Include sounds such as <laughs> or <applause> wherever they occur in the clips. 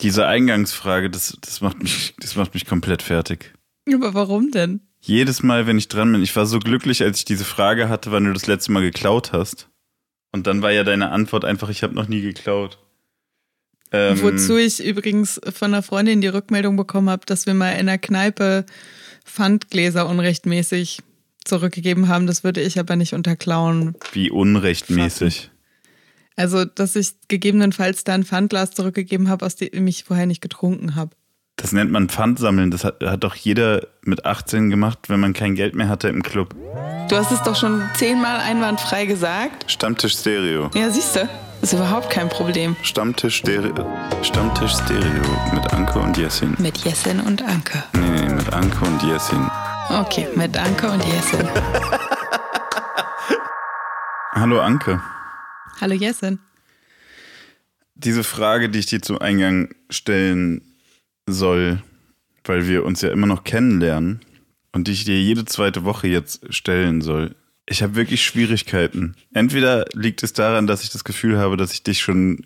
Diese Eingangsfrage, das, das, macht mich, das macht mich komplett fertig. Aber warum denn? Jedes Mal, wenn ich dran bin, ich war so glücklich, als ich diese Frage hatte, wann du das letzte Mal geklaut hast. Und dann war ja deine Antwort einfach, ich habe noch nie geklaut. Ähm, Wozu ich übrigens von einer Freundin die Rückmeldung bekommen habe, dass wir mal in einer Kneipe Pfandgläser unrechtmäßig zurückgegeben haben. Das würde ich aber nicht unterklauen. Wie unrechtmäßig? Also, dass ich gegebenenfalls da ein Pfandglas zurückgegeben habe, aus dem ich vorher nicht getrunken habe. Das nennt man Pfandsammeln. Das hat, hat doch jeder mit 18 gemacht, wenn man kein Geld mehr hatte im Club. Du hast es doch schon zehnmal einwandfrei gesagt. Stammtisch Stereo. Ja, siehst du. Ist überhaupt kein Problem. Stammtisch Stereo. Stammtisch Stereo mit Anke und Jessin. Mit Jessin und Anke. Nee, nee, mit Anke und Jessin. Okay, mit Anke und Jessin. <laughs> Hallo Anke. Hallo Jessin. Diese Frage, die ich dir zum Eingang stellen soll, weil wir uns ja immer noch kennenlernen und die ich dir jede zweite Woche jetzt stellen soll. Ich habe wirklich Schwierigkeiten. Entweder liegt es daran, dass ich das Gefühl habe, dass ich dich schon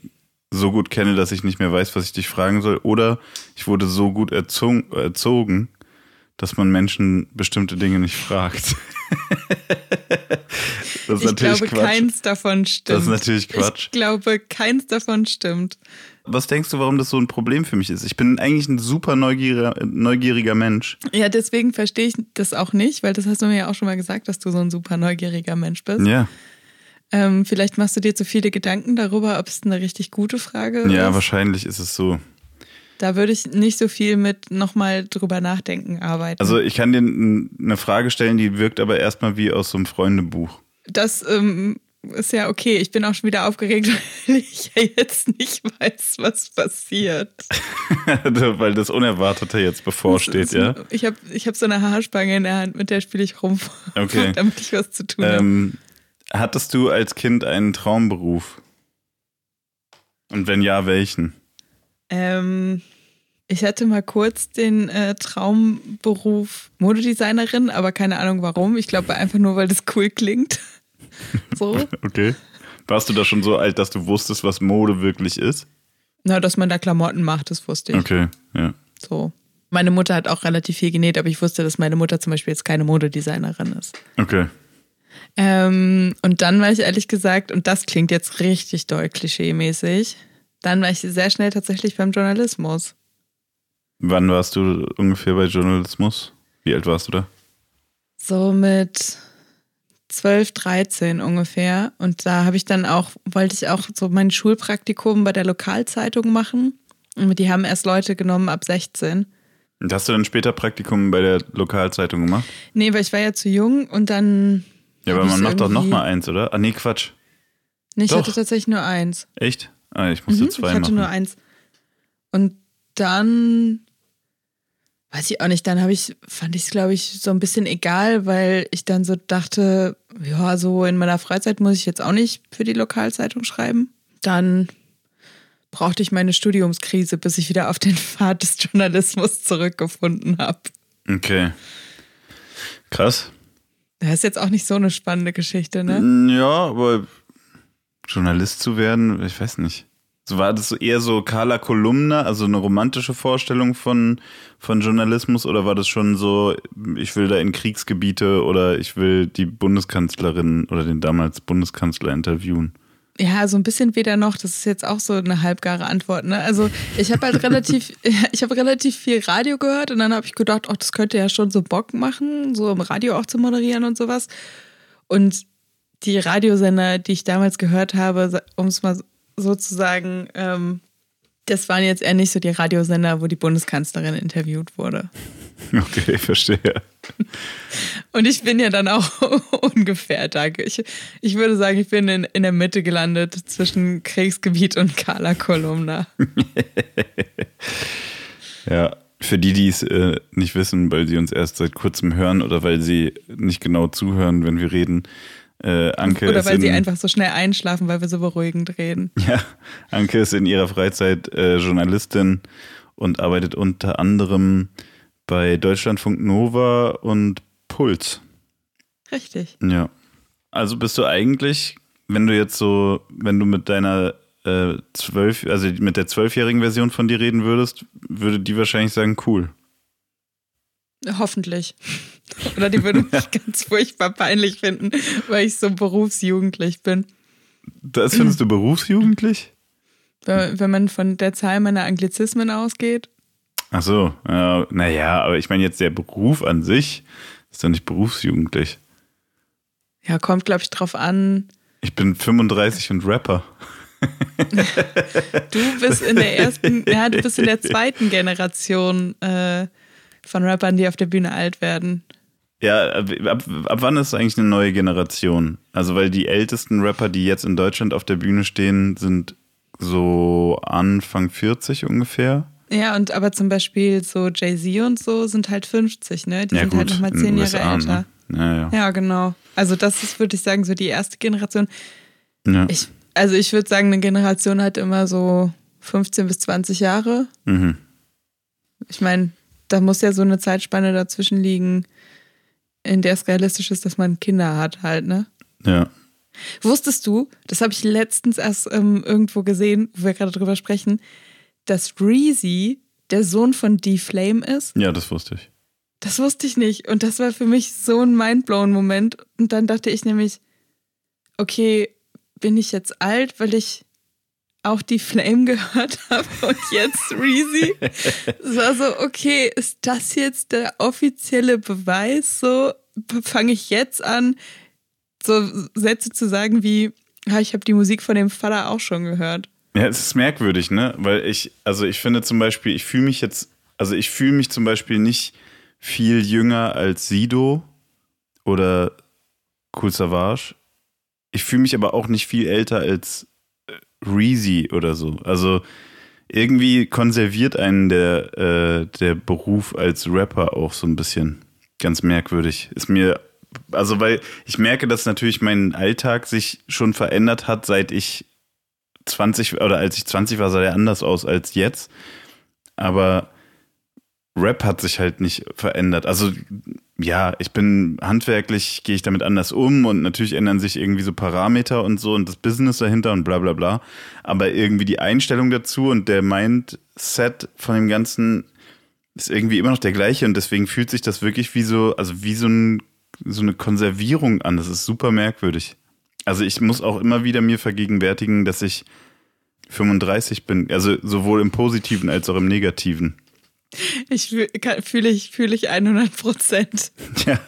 so gut kenne, dass ich nicht mehr weiß, was ich dich fragen soll, oder ich wurde so gut erzogen, dass man Menschen bestimmte Dinge nicht fragt. <laughs> das ist ich glaube, Quatsch. keins davon stimmt. Das ist natürlich Quatsch. Ich glaube, keins davon stimmt. Was denkst du, warum das so ein Problem für mich ist? Ich bin eigentlich ein super neugieriger, neugieriger Mensch. Ja, deswegen verstehe ich das auch nicht, weil das hast du mir ja auch schon mal gesagt, dass du so ein super neugieriger Mensch bist. Ja. Ähm, vielleicht machst du dir zu viele Gedanken darüber, ob es eine richtig gute Frage ist. Ja, wahrscheinlich ist es so. Da würde ich nicht so viel mit nochmal drüber nachdenken arbeiten. Also ich kann dir eine Frage stellen, die wirkt aber erstmal wie aus so einem Freundebuch. Das ähm, ist ja okay. Ich bin auch schon wieder aufgeregt, <laughs> weil ich ja jetzt nicht weiß, was passiert. <laughs> weil das Unerwartete jetzt bevorsteht, ja? Ich habe ich hab so eine Haarspange in der Hand, mit der spiele ich rum, <laughs> okay. damit ich was zu tun ähm, habe. Hattest du als Kind einen Traumberuf? Und wenn ja, welchen? Ähm, ich hatte mal kurz den äh, Traumberuf Modedesignerin, aber keine Ahnung warum. Ich glaube einfach nur, weil das cool klingt. <laughs> so. Okay. Warst du da schon so alt, dass du wusstest, was Mode wirklich ist? Na, dass man da Klamotten macht, das wusste ich. Okay, ja. So. Meine Mutter hat auch relativ viel genäht, aber ich wusste, dass meine Mutter zum Beispiel jetzt keine Modedesignerin ist. Okay. Ähm, und dann war ich ehrlich gesagt, und das klingt jetzt richtig doll klischee-mäßig, dann war ich sehr schnell tatsächlich beim Journalismus. Wann warst du ungefähr bei Journalismus? Wie alt warst du da? So mit 12, 13 ungefähr. Und da habe ich dann auch, wollte ich auch so mein Schulpraktikum bei der Lokalzeitung machen. Und die haben erst Leute genommen ab 16. Und hast du dann später Praktikum bei der Lokalzeitung gemacht? Nee, weil ich war ja zu jung und dann. Ja, aber man macht doch noch mal eins, oder? Ah, nee, Quatsch. Nee, ich doch. hatte tatsächlich nur eins. Echt? Ah, ich musste mhm, zwei machen. Ich hatte machen. nur eins. Und dann, weiß ich auch nicht, dann habe ich, fand ich es, glaube ich, so ein bisschen egal, weil ich dann so dachte, ja, so in meiner Freizeit muss ich jetzt auch nicht für die Lokalzeitung schreiben. Dann brauchte ich meine Studiumskrise, bis ich wieder auf den <laughs> Pfad des Journalismus zurückgefunden habe. Okay. Krass. Das ist jetzt auch nicht so eine spannende Geschichte, ne? Ja, aber Journalist zu werden, ich weiß nicht. So war das eher so Carla Kolumna, also eine romantische Vorstellung von, von Journalismus, oder war das schon so, ich will da in Kriegsgebiete oder ich will die Bundeskanzlerin oder den damals Bundeskanzler interviewen? Ja, so ein bisschen weder noch. Das ist jetzt auch so eine halbgare Antwort. Ne? Also ich habe halt relativ, <laughs> ich habe relativ viel Radio gehört und dann habe ich gedacht, oh, das könnte ja schon so Bock machen, so im Radio auch zu moderieren und sowas. Und die Radiosender, die ich damals gehört habe, um es mal so zu sagen, ähm, das waren jetzt eher nicht so die Radiosender, wo die Bundeskanzlerin interviewt wurde. <laughs> Okay, verstehe. Und ich bin ja dann auch <laughs> ungefähr da. Ich, ich würde sagen, ich bin in, in der Mitte gelandet zwischen Kriegsgebiet und Carla Kolumna. <laughs> ja, für die, die es äh, nicht wissen, weil sie uns erst seit kurzem hören oder weil sie nicht genau zuhören, wenn wir reden, äh, Anke Oder weil in, sie einfach so schnell einschlafen, weil wir so beruhigend reden. <laughs> Ja, Anke ist in ihrer Freizeit äh, Journalistin und arbeitet unter anderem bei Deutschlandfunk Nova und Puls. Richtig. Ja. Also bist du eigentlich, wenn du jetzt so, wenn du mit deiner äh, zwölf, also mit der zwölfjährigen Version von dir reden würdest, würde die wahrscheinlich sagen, cool. Hoffentlich. Oder die würde <laughs> mich ganz furchtbar peinlich finden, weil ich so berufsjugendlich bin. Das findest du <clears throat> berufsjugendlich? Wenn man von der Zahl meiner Anglizismen ausgeht. Ach so, äh, naja, aber ich meine jetzt der Beruf an sich ist doch nicht berufsjugendlich. Ja, kommt, glaube ich, drauf an. Ich bin 35 und Rapper. <laughs> du bist in der ersten, ja, du bist in der zweiten Generation äh, von Rappern, die auf der Bühne alt werden. Ja, ab, ab, ab wann ist eigentlich eine neue Generation? Also, weil die ältesten Rapper, die jetzt in Deutschland auf der Bühne stehen, sind so Anfang 40 ungefähr. Ja, und aber zum Beispiel so Jay-Z und so sind halt 50, ne? Die ja, sind gut, halt nochmal zehn Jahre USA, älter. Ne? Ja, ja. ja, genau. Also, das ist, würde ich sagen, so die erste Generation. ja. Ich, also, ich würde sagen, eine Generation hat immer so 15 bis 20 Jahre. Mhm. Ich meine, da muss ja so eine Zeitspanne dazwischen liegen, in der es realistisch ist, dass man Kinder hat, halt, ne? ja. Wusstest du, das habe ich letztens erst ähm, irgendwo gesehen, wo wir gerade drüber sprechen, dass Reezy der Sohn von D-Flame ist? Ja, das wusste ich. Das wusste ich nicht. Und das war für mich so ein mindblown-Moment. Und dann dachte ich nämlich, okay, bin ich jetzt alt, weil ich auch die Flame <laughs> gehört habe und jetzt Reezy? Es war so, okay, ist das jetzt der offizielle Beweis? So fange ich jetzt an, so Sätze zu sagen wie, ja, ich habe die Musik von dem Vater auch schon gehört. Ja, es ist merkwürdig, ne? Weil ich, also ich finde zum Beispiel, ich fühle mich jetzt, also ich fühle mich zum Beispiel nicht viel jünger als Sido oder Cool Savage. Ich fühle mich aber auch nicht viel älter als Reezy oder so. Also irgendwie konserviert einen der, äh, der Beruf als Rapper auch so ein bisschen. Ganz merkwürdig. Ist mir, also weil ich merke, dass natürlich mein Alltag sich schon verändert hat, seit ich 20 oder als ich 20 war, sah der anders aus als jetzt. Aber Rap hat sich halt nicht verändert. Also ja, ich bin handwerklich, gehe ich damit anders um und natürlich ändern sich irgendwie so Parameter und so und das Business dahinter und bla bla bla. Aber irgendwie die Einstellung dazu und der Mindset von dem Ganzen ist irgendwie immer noch der gleiche und deswegen fühlt sich das wirklich wie so, also wie so, ein, so eine Konservierung an. Das ist super merkwürdig. Also ich muss auch immer wieder mir vergegenwärtigen, dass ich 35 bin, also sowohl im Positiven als auch im Negativen. Ich fühle ich, fühl ich 100 Prozent. Ja,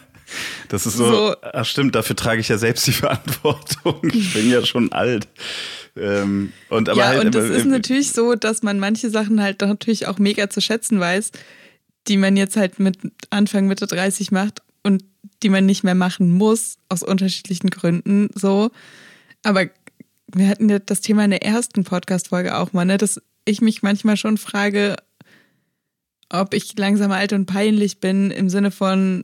das ist so, So. ach stimmt, dafür trage ich ja selbst die Verantwortung. Ich bin ja schon alt. Ähm, und aber ja, halt, und es ist natürlich so, dass man manche Sachen halt natürlich auch mega zu schätzen weiß, die man jetzt halt mit Anfang, Mitte 30 macht und die man nicht mehr machen muss, aus unterschiedlichen Gründen so. Aber wir hatten ja das Thema in der ersten Podcast-Folge auch mal, ne, dass ich mich manchmal schon frage, ob ich langsam alt und peinlich bin, im Sinne von,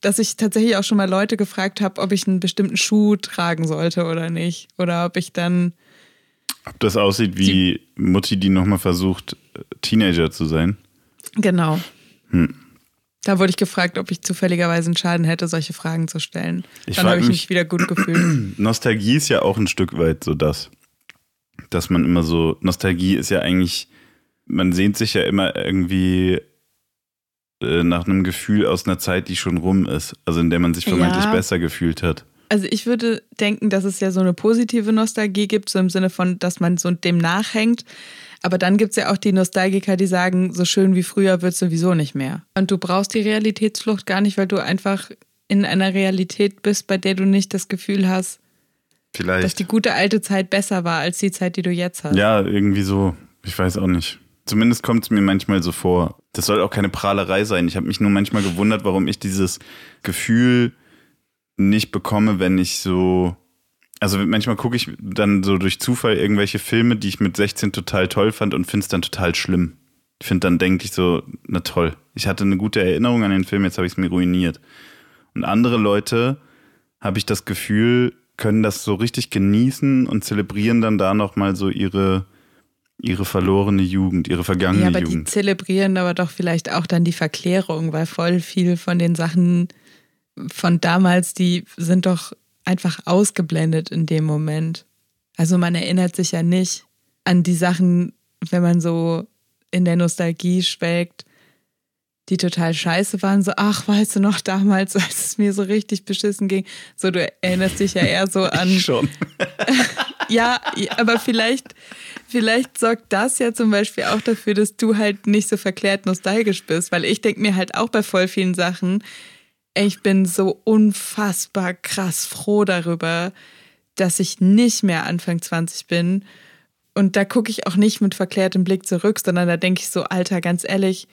dass ich tatsächlich auch schon mal Leute gefragt habe, ob ich einen bestimmten Schuh tragen sollte oder nicht. Oder ob ich dann. ob das aussieht wie Mutti, die nochmal versucht, Teenager zu sein. Genau. Hm. Da wurde ich gefragt, ob ich zufälligerweise einen Schaden hätte, solche Fragen zu stellen. Ich Dann habe ich mich- mich wieder gut gefühlt. <clears throat> Nostalgie ist ja auch ein Stück weit so das, dass man immer so, Nostalgie ist ja eigentlich, man sehnt sich ja immer irgendwie äh, nach einem Gefühl aus einer Zeit, die schon rum ist, also in der man sich vermeintlich Ja. besser gefühlt hat. Also ich würde denken, dass es ja so eine positive Nostalgie gibt, so im Sinne von, dass man so dem nachhängt. Aber dann gibt es ja auch die Nostalgiker, die sagen, so schön wie früher wird sowieso nicht mehr. Und du brauchst die Realitätsflucht gar nicht, weil du einfach in einer Realität bist, bei der du nicht das Gefühl hast, dass Vielleicht. die gute alte Zeit besser war als die Zeit, die du jetzt hast. Ja, irgendwie so. Ich weiß auch nicht. Zumindest kommt es mir manchmal so vor. Das soll auch keine Prahlerei sein. Ich habe mich nur manchmal gewundert, warum ich dieses Gefühl nicht bekomme, wenn ich so. Also manchmal gucke ich dann so durch Zufall irgendwelche Filme, die ich mit 16 total toll fand und finde es dann total schlimm. Ich finde dann denke ich so, na toll. Ich hatte eine gute Erinnerung an den Film, jetzt habe ich es mir ruiniert. Und andere Leute, habe ich das Gefühl, können das so richtig genießen und zelebrieren dann da nochmal so ihre, ihre verlorene Jugend, ihre vergangene Ja, aber die Jugend. zelebrieren aber doch vielleicht auch dann die Verklärung, weil voll viel von den Sachen von damals, die sind doch einfach ausgeblendet in dem Moment. Also man erinnert sich ja nicht an die Sachen, wenn man so in der Nostalgie schwelgt, die total scheiße waren. So, ach, weißt du noch damals, <laughs> als es mir so richtig beschissen ging. So, du erinnerst dich ja eher so <laughs> an. Schon. <laughs> ja, aber vielleicht, vielleicht sorgt das ja zum Beispiel auch dafür, dass du halt nicht so verklärt nostalgisch bist. Weil ich denke mir halt auch bei voll vielen Sachen, ich bin so unfassbar krass froh darüber, dass ich nicht mehr Anfang 20 bin. Und da gucke ich auch nicht mit verklärtem Blick zurück, sondern da denke ich so, Alter, ganz ehrlich,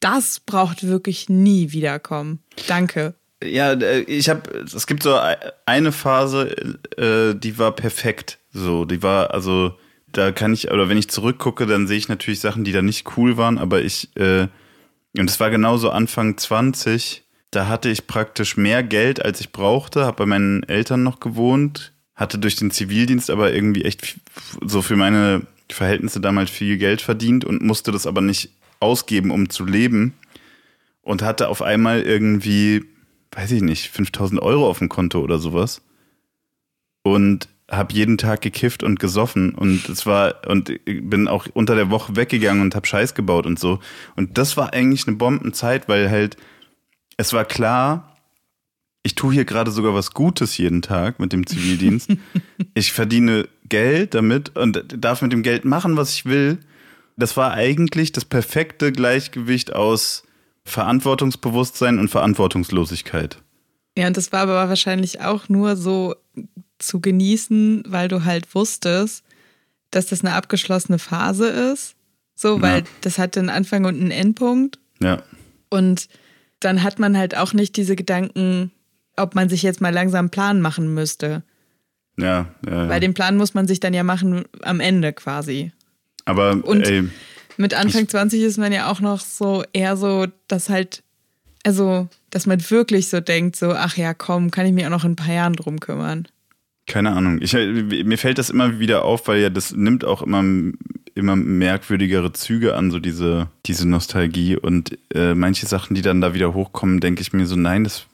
das braucht wirklich nie wiederkommen. Danke. Ja, äh, ich habe, es gibt so eine Phase, äh, die war perfekt. So, die war, also, da kann ich, oder wenn ich zurückgucke, dann sehe ich natürlich Sachen, die da nicht cool waren, aber ich, äh, und es war genauso Anfang 20, da hatte ich praktisch mehr Geld, als ich brauchte, habe bei meinen Eltern noch gewohnt, hatte durch den Zivildienst aber irgendwie echt so für meine Verhältnisse damals viel Geld verdient und musste das aber nicht ausgeben, um zu leben. Und hatte auf einmal irgendwie, weiß ich nicht, 5000 Euro auf dem Konto oder sowas. Und habe jeden Tag gekifft und gesoffen und es war und bin auch unter der Woche weggegangen und habe Scheiß gebaut und so und das war eigentlich eine Bombenzeit, weil halt es war klar, ich tue hier gerade sogar was Gutes jeden Tag mit dem Zivildienst. <laughs> ich verdiene Geld damit und darf mit dem Geld machen, was ich will. Das war eigentlich das perfekte Gleichgewicht aus Verantwortungsbewusstsein und Verantwortungslosigkeit. Ja, und das war aber wahrscheinlich auch nur so zu genießen, weil du halt wusstest, dass das eine abgeschlossene Phase ist. So, weil ja. das hatte einen Anfang und einen Endpunkt. Ja. Und dann hat man halt auch nicht diese Gedanken, ob man sich jetzt mal langsam einen Plan machen müsste. Ja, ja, ja. Weil den Plan muss man sich dann ja machen am Ende quasi. Aber und ey, mit Anfang ich, 20 ist man ja auch noch so eher so, dass halt, also, dass man wirklich so denkt, so, ach ja, komm, kann ich mich auch noch in ein paar Jahren drum kümmern. Keine Ahnung. Ich, mir fällt das immer wieder auf, weil ja das nimmt auch immer immer merkwürdigere Züge an, so diese, diese Nostalgie. Und äh, manche Sachen, die dann da wieder hochkommen, denke ich mir so, nein, das,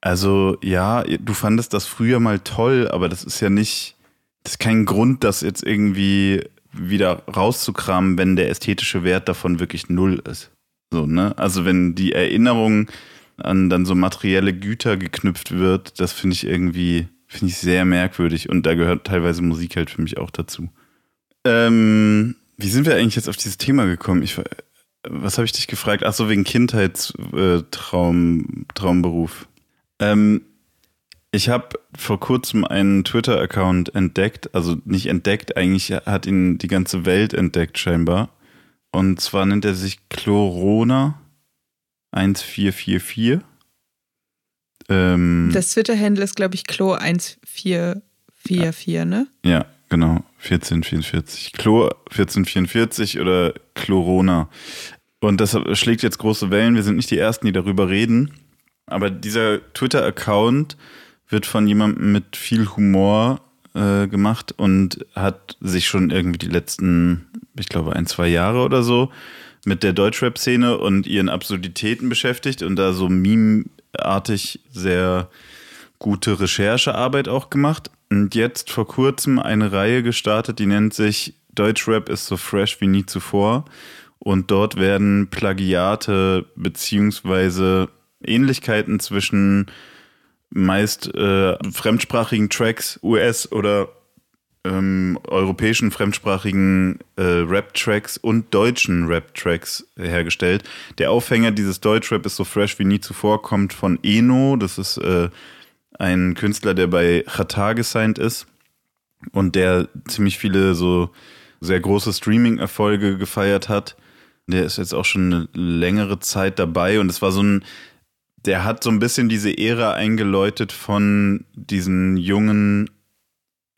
also ja, du fandest das früher mal toll, aber das ist ja nicht, das ist kein Grund, das jetzt irgendwie wieder rauszukramen, wenn der ästhetische Wert davon wirklich null ist. So, ne? Also wenn die Erinnerung an dann so materielle Güter geknüpft wird, das finde ich irgendwie, finde ich sehr merkwürdig und da gehört teilweise Musik halt für mich auch dazu. Ähm, wie sind wir eigentlich jetzt auf dieses Thema gekommen? Ich, was habe ich dich gefragt? Ach so, wegen Kindheitstraum, äh, Traumberuf. Ähm, ich habe vor kurzem einen Twitter-Account entdeckt, also nicht entdeckt, eigentlich hat ihn die ganze Welt entdeckt scheinbar. Und zwar nennt er sich Chlorona 1444. Ähm, das Twitter-Handle ist, glaube ich, Chlor 1444, ne? Ja, Genau, 1444. Chlor 1444 oder Chlorona. Und das schlägt jetzt große Wellen. Wir sind nicht die Ersten, die darüber reden. Aber dieser Twitter-Account wird von jemandem mit viel Humor äh, gemacht und hat sich schon irgendwie die letzten, ich glaube, ein, zwei Jahre oder so mit der Deutschrap-Szene und ihren Absurditäten beschäftigt und da so meme-artig sehr gute Recherchearbeit auch gemacht und jetzt vor kurzem eine Reihe gestartet, die nennt sich Deutschrap ist so fresh wie nie zuvor. Und dort werden Plagiate beziehungsweise Ähnlichkeiten zwischen meist äh, fremdsprachigen Tracks, US- oder ähm, europäischen fremdsprachigen äh, Rap-Tracks und deutschen Rap-Tracks hergestellt. Der Aufhänger dieses Deutschrap ist so fresh wie nie zuvor, kommt von Eno, das ist äh, ein Künstler, der bei Qatar gesigned ist und der ziemlich viele so sehr große Streaming-Erfolge gefeiert hat. Der ist jetzt auch schon eine längere Zeit dabei und es war so ein, der hat so ein bisschen diese Ära eingeläutet von diesen jungen,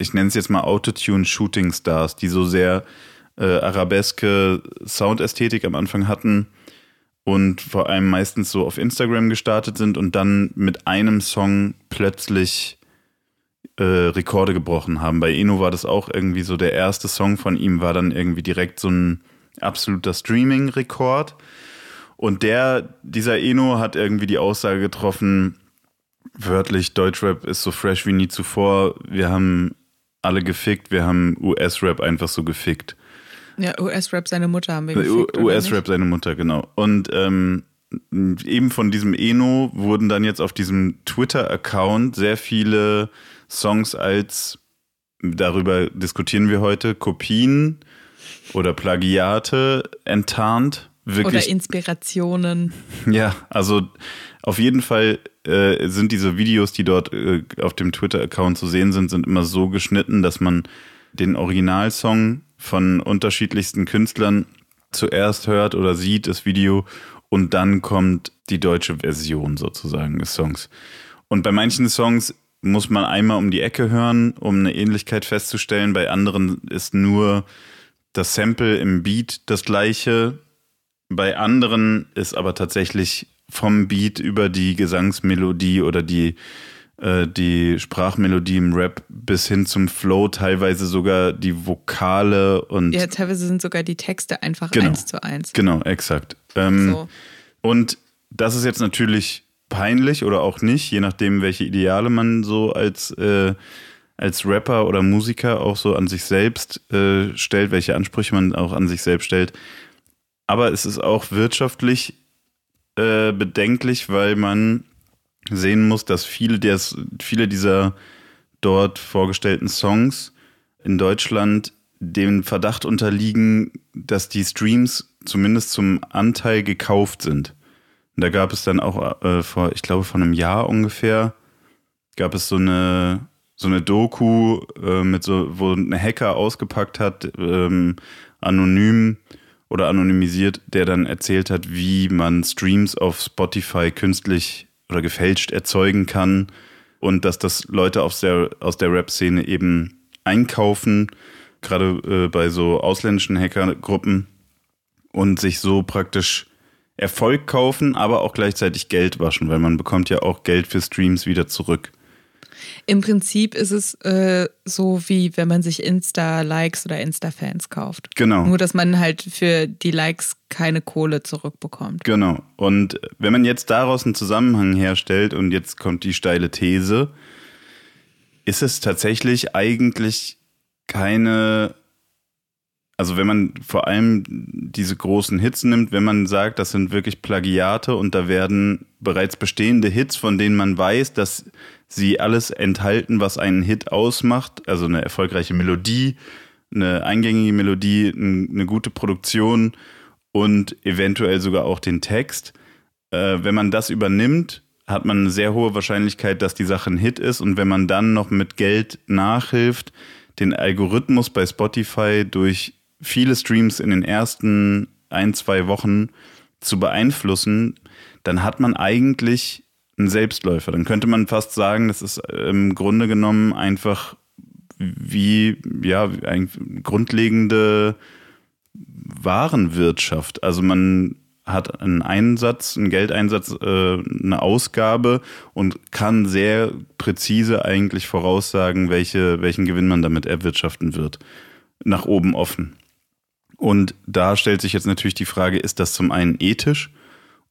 ich nenne es jetzt mal Autotune-Shooting-Stars, die so sehr äh, arabeske Soundästhetik am Anfang hatten und vor allem meistens so auf Instagram gestartet sind und dann mit einem Song plötzlich äh, Rekorde gebrochen haben. Bei Eno war das auch irgendwie so, der erste Song von ihm war dann irgendwie direkt so ein absoluter Streaming-Rekord. Und der, dieser Eno hat irgendwie die Aussage getroffen, wörtlich, Deutschrap ist so fresh wie nie zuvor. Wir haben alle gefickt, wir haben US-Rap einfach so gefickt. Ja, US-Rap seine Mutter haben wir gefickt. US-Rap seine Mutter, genau. Und ähm, eben von diesem Eno wurden dann jetzt auf diesem Twitter-Account sehr viele Songs als, darüber diskutieren wir heute, Kopien oder Plagiate enttarnt. Wirklich, oder Inspirationen. Ja, also auf jeden Fall äh, sind diese Videos, die dort äh, auf dem Twitter-Account zu sehen sind, sind immer so geschnitten, dass man den Originalsong von unterschiedlichsten Künstlern zuerst hört oder sieht, das Video, und dann kommt die deutsche Version sozusagen des Songs. Und bei manchen Songs muss man einmal um die Ecke hören, um eine Ähnlichkeit festzustellen. Bei anderen ist nur das Sample im Beat das gleiche. Bei anderen ist aber tatsächlich vom Beat über die Gesangsmelodie oder die, äh, die Sprachmelodie im Rap bis hin zum Flow, teilweise sogar die Vokale und. Ja, teilweise sind sogar die Texte einfach genau, eins zu eins. Genau, exakt. Ähm, so. Und das ist jetzt natürlich peinlich oder auch nicht, je nachdem, welche Ideale man so als, äh, als Rapper oder Musiker auch so an sich selbst äh, stellt, welche Ansprüche man auch an sich selbst stellt. Aber es ist auch wirtschaftlich äh, bedenklich, weil man sehen muss, dass viele, des, viele dieser dort vorgestellten Songs in Deutschland dem Verdacht unterliegen, dass die Streams zumindest zum Anteil gekauft sind. Und da gab es dann auch äh, vor, ich glaube, vor einem Jahr ungefähr, gab es so eine, so eine Doku, äh, mit so, wo ein Hacker ausgepackt hat, ähm, anonym oder anonymisiert, der dann erzählt hat, wie man Streams auf Spotify künstlich oder gefälscht erzeugen kann und dass das Leute aus der, aus der Rap-Szene eben einkaufen, gerade äh, bei so ausländischen Hackergruppen und sich so praktisch Erfolg kaufen, aber auch gleichzeitig Geld waschen, weil man bekommt ja auch Geld für Streams wieder zurück. Im Prinzip ist es äh, so, wie wenn man sich Insta-Likes oder Insta-Fans kauft. Genau. Nur, dass man halt für die Likes keine Kohle zurückbekommt. Genau. Und wenn man jetzt daraus einen Zusammenhang herstellt und jetzt kommt die steile These, ist es tatsächlich eigentlich keine also wenn man vor allem diese großen Hits nimmt, wenn man sagt, das sind wirklich Plagiate und da werden bereits bestehende Hits, von denen man weiß, dass sie alles enthalten, was einen Hit ausmacht, also eine erfolgreiche Melodie, eine eingängige Melodie, eine gute Produktion und eventuell sogar auch den Text. Äh, wenn man das übernimmt, hat man eine sehr hohe Wahrscheinlichkeit, dass die Sache ein Hit ist und wenn man dann noch mit Geld nachhilft, den Algorithmus bei Spotify durch viele Streams in den ersten ein, zwei Wochen zu beeinflussen, dann hat man eigentlich einen Selbstläufer. Dann könnte man fast sagen, das ist im Grunde genommen einfach wie ja eine grundlegende Warenwirtschaft. Also man hat einen Einsatz, einen Geldeinsatz, äh, eine Ausgabe und kann sehr präzise eigentlich voraussagen, welche, welchen Gewinn man damit erwirtschaften wird. Nach oben offen. Und da stellt sich jetzt natürlich die Frage, ist das zum einen ethisch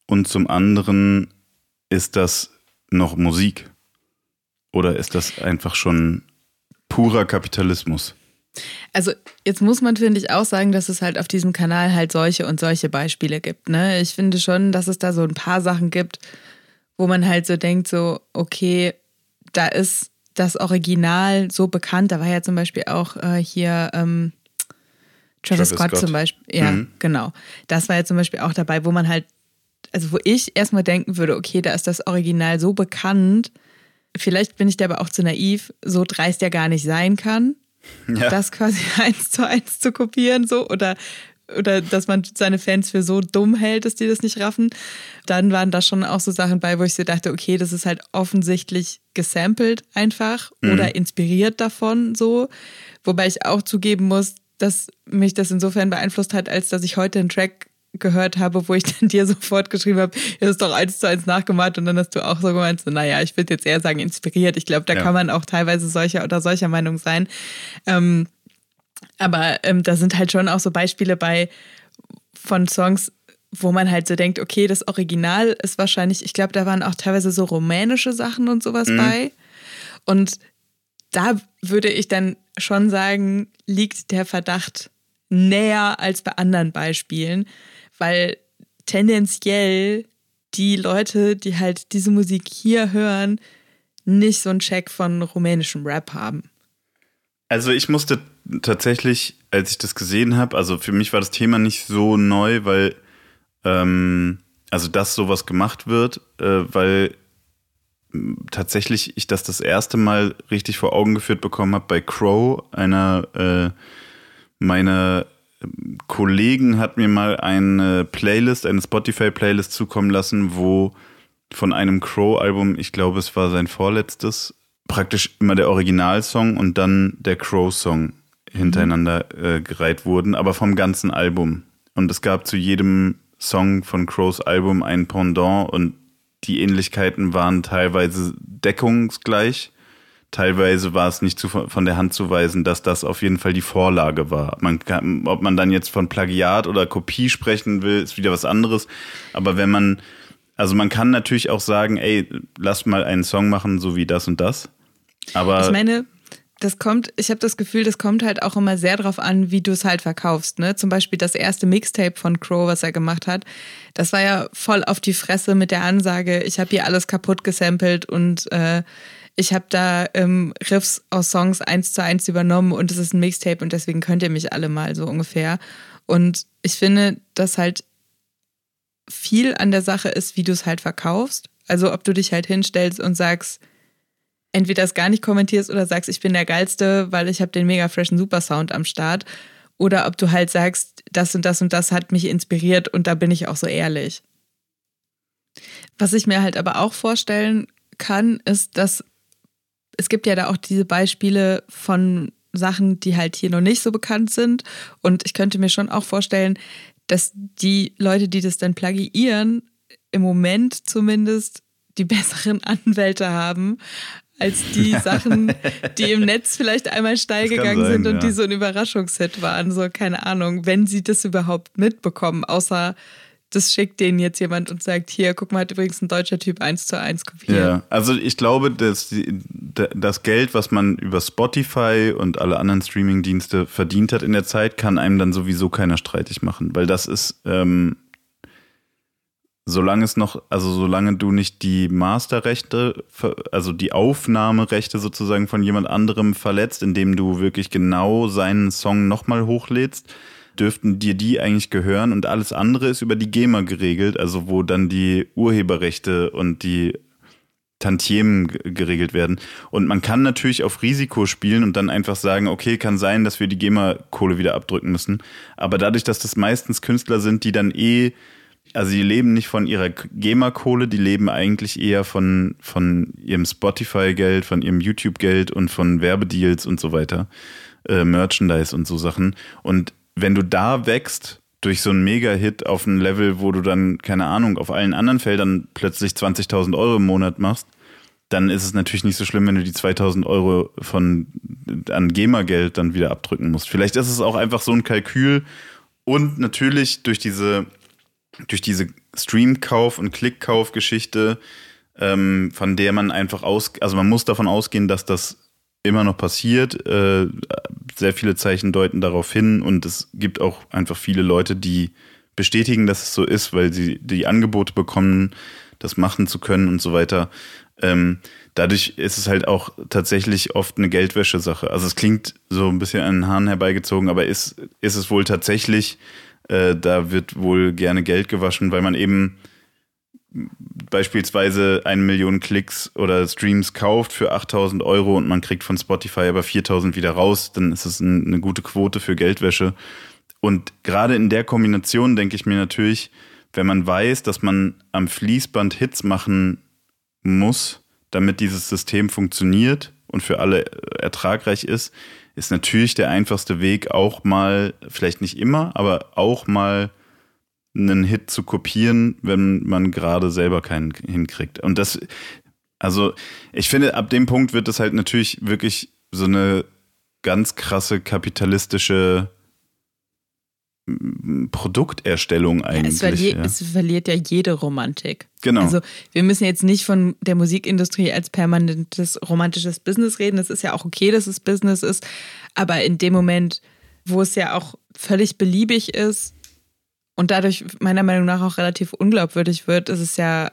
und zum anderen ist das noch Musik? Oder ist das einfach schon purer Kapitalismus? Also jetzt muss man, finde ich, auch sagen, dass es halt auf diesem Kanal halt solche und solche Beispiele gibt. Ne? Ich finde schon, dass es da so ein paar Sachen gibt, wo man halt so denkt, so, okay, da ist das Original so bekannt. Da war ja zum Beispiel auch äh, hier ähm, Travis, Travis Scott, Scott, zum Beispiel. Ja, mhm. genau. Das war ja zum Beispiel auch dabei, wo man halt, also wo ich erstmal denken würde, okay, da ist das Original so bekannt, vielleicht bin ich da aber auch zu naiv, so dreist ja gar nicht sein kann, <laughs> ja. das quasi <laughs> eins zu eins zu kopieren, so oder oder dass man seine Fans für so dumm hält, dass die das nicht raffen. Dann waren da schon auch so Sachen bei, wo ich so dachte, okay, das ist halt offensichtlich gesampelt einfach mhm. oder inspiriert davon so. Wobei ich auch zugeben muss, dass mich das insofern beeinflusst hat, als dass ich heute einen Track gehört habe, wo ich <laughs> dann dir sofort geschrieben habe, das ist doch eins zu eins nachgemacht und dann hast du auch so gemeint, so, naja, ich würde jetzt eher sagen inspiriert. Ich glaube, da ja. kann man auch teilweise solcher oder solcher Meinung sein. Ähm, aber ähm, da sind halt schon auch so Beispiele bei von Songs, wo man halt so denkt, okay, das Original ist wahrscheinlich, ich glaube, da waren auch teilweise so rumänische Sachen und sowas mhm. bei. Und da würde ich dann schon sagen, liegt der Verdacht näher als bei anderen Beispielen, weil tendenziell die Leute, die halt diese Musik hier hören, nicht so einen Check von rumänischem Rap haben. Also ich musste tatsächlich, als ich das gesehen habe, also für mich war das Thema nicht so neu, weil ähm, also dass sowas gemacht wird, äh, weil tatsächlich ich das das erste Mal richtig vor Augen geführt bekommen habe bei Crow, einer äh, meiner Kollegen hat mir mal eine Playlist, eine Spotify-Playlist zukommen lassen, wo von einem Crow-Album, ich glaube, es war sein vorletztes, praktisch immer der Originalsong und dann der Crow-Song hintereinander äh, gereiht wurden, aber vom ganzen Album. Und es gab zu jedem Song von Crows Album ein Pendant und die Ähnlichkeiten waren teilweise deckungsgleich. Teilweise war es nicht zu, von der Hand zu weisen, dass das auf jeden Fall die Vorlage war. Man kann, ob man dann jetzt von Plagiat oder Kopie sprechen will, ist wieder was anderes. Aber wenn man, also man kann natürlich auch sagen, ey, lass mal einen Song machen, so wie das und das. Aber ich meine, das kommt, ich habe das Gefühl, das kommt halt auch immer sehr drauf an, wie du es halt verkaufst. Ne? Zum Beispiel das erste Mixtape von Crow, was er gemacht hat, das war ja voll auf die Fresse mit der Ansage, ich habe hier alles kaputt gesampelt und äh, ich habe da ähm, Riffs aus Songs eins zu eins übernommen und es ist ein Mixtape und deswegen könnt ihr mich alle mal so ungefähr. Und ich finde, dass halt viel an der Sache ist, wie du es halt verkaufst. Also ob du dich halt hinstellst und sagst, entweder es gar nicht kommentierst oder sagst, ich bin der Geilste, weil ich habe den mega freshen Supersound am Start. Oder ob du halt sagst, das und das und das hat mich inspiriert und da bin ich auch so ehrlich. Was ich mir halt aber auch vorstellen kann, ist, dass es gibt ja da auch diese Beispiele von Sachen, die halt hier noch nicht so bekannt sind. Und ich könnte mir schon auch vorstellen, dass die Leute, die das dann plagiieren, im Moment zumindest die <laughs> besseren Anwälte haben als die <laughs> Sachen, die im Netz vielleicht einmal steil gegangen sein, sind und ja. die so ein Überraschungshit waren. So, keine Ahnung, wenn sie das überhaupt mitbekommen, außer das schickt denen jetzt jemand und sagt, hier, guck mal, hat übrigens ein deutscher Typ eins zu eins kopiert. Ja, also ich glaube, dass das Geld, was man über Spotify und alle anderen Streaming-Dienste verdient hat in der Zeit, kann einem dann sowieso keiner streitig machen, weil das ist ähm, solange es noch, also solange du nicht die Masterrechte, also die Aufnahmerechte sozusagen von jemand anderem verletzt, indem du wirklich genau seinen Song nochmal hochlädst, dürften dir die eigentlich gehören und alles andere ist über die GEMA geregelt, also wo dann die Urheberrechte und die Tantiemen geregelt werden. Und man kann natürlich auf Risiko spielen und dann einfach sagen, okay, kann sein, dass wir die GEMA-Kohle wieder abdrücken müssen. Aber dadurch, dass das meistens Künstler sind, die dann eh also die leben nicht von ihrer GEMA-Kohle, die leben eigentlich eher von, von ihrem Spotify-Geld, von ihrem YouTube-Geld und von Werbedeals und so weiter, äh, Merchandise und so Sachen. Und wenn du da wächst durch so einen Mega-Hit auf ein Level, wo du dann, keine Ahnung, auf allen anderen Feldern plötzlich 20.000 Euro im Monat machst, dann ist es natürlich nicht so schlimm, wenn du die 2000 Euro von, an GEMA-Geld dann wieder abdrücken musst. Vielleicht ist es auch einfach so ein Kalkül und natürlich durch diese durch diese Streamkauf- und Klickkauf-Geschichte, ähm, von der man einfach aus, also man muss davon ausgehen, dass das immer noch passiert. Äh, sehr viele Zeichen deuten darauf hin und es gibt auch einfach viele Leute, die bestätigen, dass es so ist, weil sie die Angebote bekommen, das machen zu können und so weiter. Ähm, dadurch ist es halt auch tatsächlich oft eine Geldwäsche-Sache. Also es klingt so ein bisschen an den Haaren herbeigezogen, aber ist, ist es wohl tatsächlich äh, da wird wohl gerne Geld gewaschen, weil man eben beispielsweise eine Million Klicks oder Streams kauft für 8000 Euro und man kriegt von Spotify aber 4000 wieder raus, dann ist es ein, eine gute Quote für Geldwäsche. Und gerade in der Kombination denke ich mir natürlich, wenn man weiß, dass man am Fließband Hits machen muss, damit dieses System funktioniert und für alle ertragreich ist, ist natürlich der einfachste Weg, auch mal, vielleicht nicht immer, aber auch mal einen Hit zu kopieren, wenn man gerade selber keinen hinkriegt. Und das, also ich finde, ab dem Punkt wird das halt natürlich wirklich so eine ganz krasse kapitalistische Produkterstellung eigentlich. Es verliert, ja. es verliert ja jede Romantik. Genau. Also wir müssen jetzt nicht von der Musikindustrie als permanentes romantisches Business reden. Es ist ja auch okay, dass es Business ist. Aber in dem Moment, wo es ja auch völlig beliebig ist und dadurch meiner Meinung nach auch relativ unglaubwürdig wird, ist es ja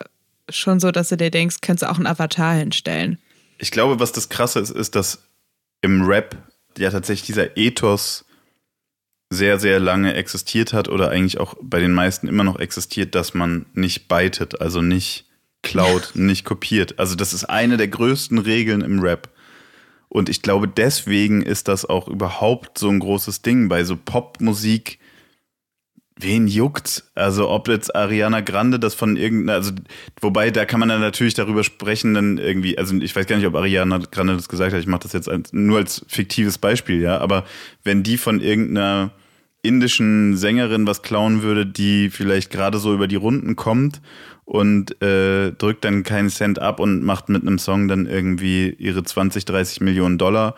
schon so, dass du dir denkst, könntest du auch einen Avatar hinstellen. Ich glaube, was das Krasse ist, ist, dass im Rap ja tatsächlich dieser Ethos sehr, sehr lange existiert hat oder eigentlich auch bei den meisten immer noch existiert, dass man nicht beitet, also nicht klaut, nicht kopiert. Also das ist eine der größten Regeln im Rap. Und ich glaube, deswegen ist das auch überhaupt so ein großes Ding bei so Popmusik. Wen juckt's? Also ob jetzt Ariana Grande das von irgendeiner, also wobei da kann man dann natürlich darüber sprechen, dann irgendwie, also ich weiß gar nicht, ob Ariana Grande das gesagt hat, ich mache das jetzt als, nur als fiktives Beispiel, ja, aber wenn die von irgendeiner indischen Sängerin was klauen würde, die vielleicht gerade so über die Runden kommt und äh, drückt dann keinen Cent ab und macht mit einem Song dann irgendwie ihre 20, 30 Millionen Dollar,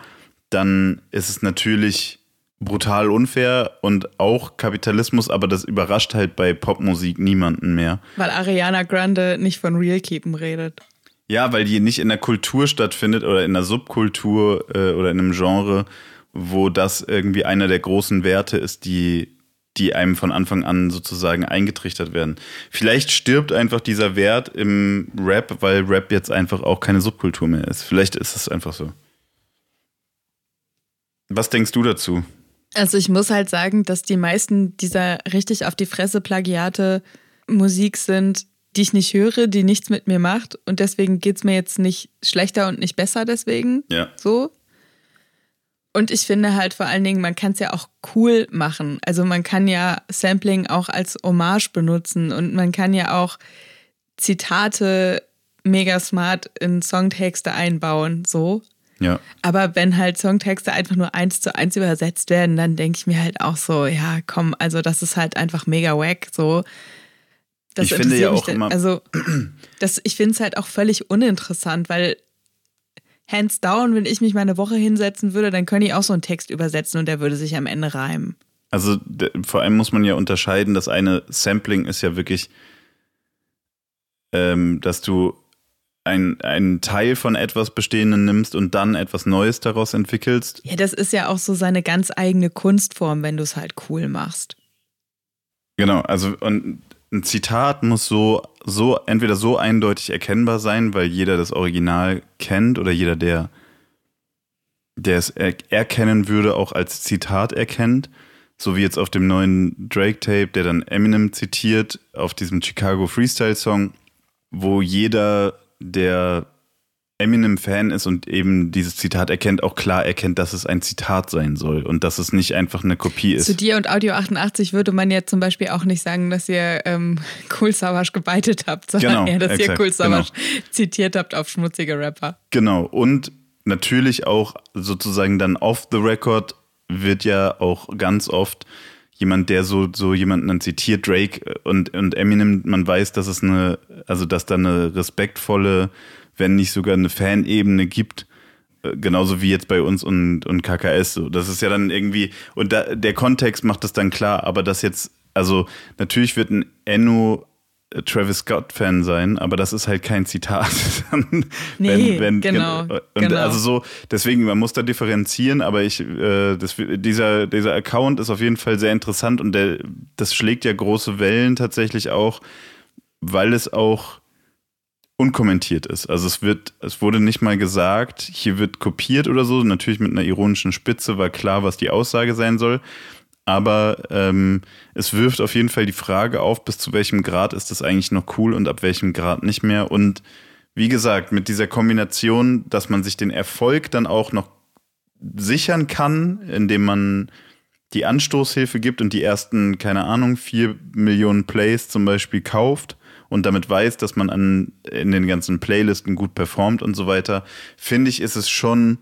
dann ist es natürlich brutal unfair und auch Kapitalismus, aber das überrascht halt bei Popmusik niemanden mehr. Weil Ariana Grande nicht von Real Keepen redet. Ja, weil die nicht in der Kultur stattfindet oder in der Subkultur äh, oder in einem Genre, wo das irgendwie einer der großen Werte ist, die, die einem von Anfang an sozusagen eingetrichtert werden. Vielleicht stirbt einfach dieser Wert im Rap, weil Rap jetzt einfach auch keine Subkultur mehr ist. Vielleicht ist es einfach so. Was denkst du dazu? Also ich muss halt sagen, dass die meisten dieser richtig auf die Fresse Plagiate Musik sind, die ich nicht höre, die nichts mit mir macht und deswegen geht es mir jetzt nicht schlechter und nicht besser deswegen. Ja. So. Und ich finde halt vor allen Dingen, man kann es ja auch cool machen. Also man kann ja Sampling auch als Hommage benutzen und man kann ja auch Zitate mega smart in Songtexte einbauen, so. Ja. Aber wenn halt Songtexte einfach nur eins zu eins übersetzt werden, dann denke ich mir halt auch so, ja, komm, also das ist halt einfach mega wack, so. Das ich finde ja auch immer. Also, <clears throat> das, ich finde es halt auch völlig uninteressant, weil hands down, wenn ich mich mal eine Woche hinsetzen würde, dann könnte ich auch so einen Text übersetzen und der würde sich am Ende reimen. Also vor allem muss man ja unterscheiden, das eine Sampling ist ja wirklich, ähm, dass du ein, einen Teil von etwas Bestehenden nimmst und dann etwas Neues daraus entwickelst. Ja, das ist ja auch so seine ganz eigene Kunstform, wenn du es halt cool machst. Genau, also und ein Zitat muss so, so entweder so eindeutig erkennbar sein, weil jeder das Original kennt oder jeder, der, der es er erkennen würde, auch als Zitat erkennt. So wie jetzt auf dem neuen Drake-Tape, der dann Eminem zitiert, auf diesem Chicago Freestyle-Song, wo jeder, der Eminem-Fan ist und eben dieses Zitat erkennt, auch klar erkennt, dass es ein Zitat sein soll und dass es nicht einfach eine Kopie ist. Zu dir und Audio 88 würde man ja zum Beispiel auch nicht sagen, dass ihr ähm, <laughs> Cool Savage gebeitet habt, sondern Genau, eher, dass ihr exakt, Cool Savage <laughs> zitiert habt auf schmutzige Rapper. Genau, und natürlich auch sozusagen dann off the record wird ja auch ganz oft jemand, der so, so jemanden dann zitiert, Drake und, und Eminem, man weiß, dass es eine, also dass da eine respektvolle, wenn nicht sogar eine Fanebene gibt, äh, genauso wie jetzt bei uns und, und KKS. Das ist ja dann irgendwie, und da, der Kontext macht das dann klar, aber das jetzt, also natürlich wird ein Enno Travis Scott-Fan sein, aber das ist halt kein Zitat. <laughs> Nee, genau, Und genau. also so, deswegen, man muss da differenzieren, aber ich, äh, das, dieser, dieser Account ist auf jeden Fall sehr interessant und der, das schlägt ja große Wellen tatsächlich auch, weil es auch unkommentiert ist. Also es wird, es wurde nicht mal gesagt, hier wird kopiert oder so, natürlich mit einer ironischen Spitze war klar, was die Aussage sein soll. Aber ähm, es wirft auf jeden Fall die Frage auf, bis zu welchem Grad ist das eigentlich noch cool und ab welchem Grad nicht mehr. Und wie gesagt, mit dieser Kombination, dass man sich den Erfolg dann auch noch sichern kann, indem man die Anstoßhilfe gibt und die ersten, keine Ahnung, vier Millionen Plays zum Beispiel kauft und damit weiß, dass man an, in den ganzen Playlisten gut performt und so weiter, finde ich, ist es schon,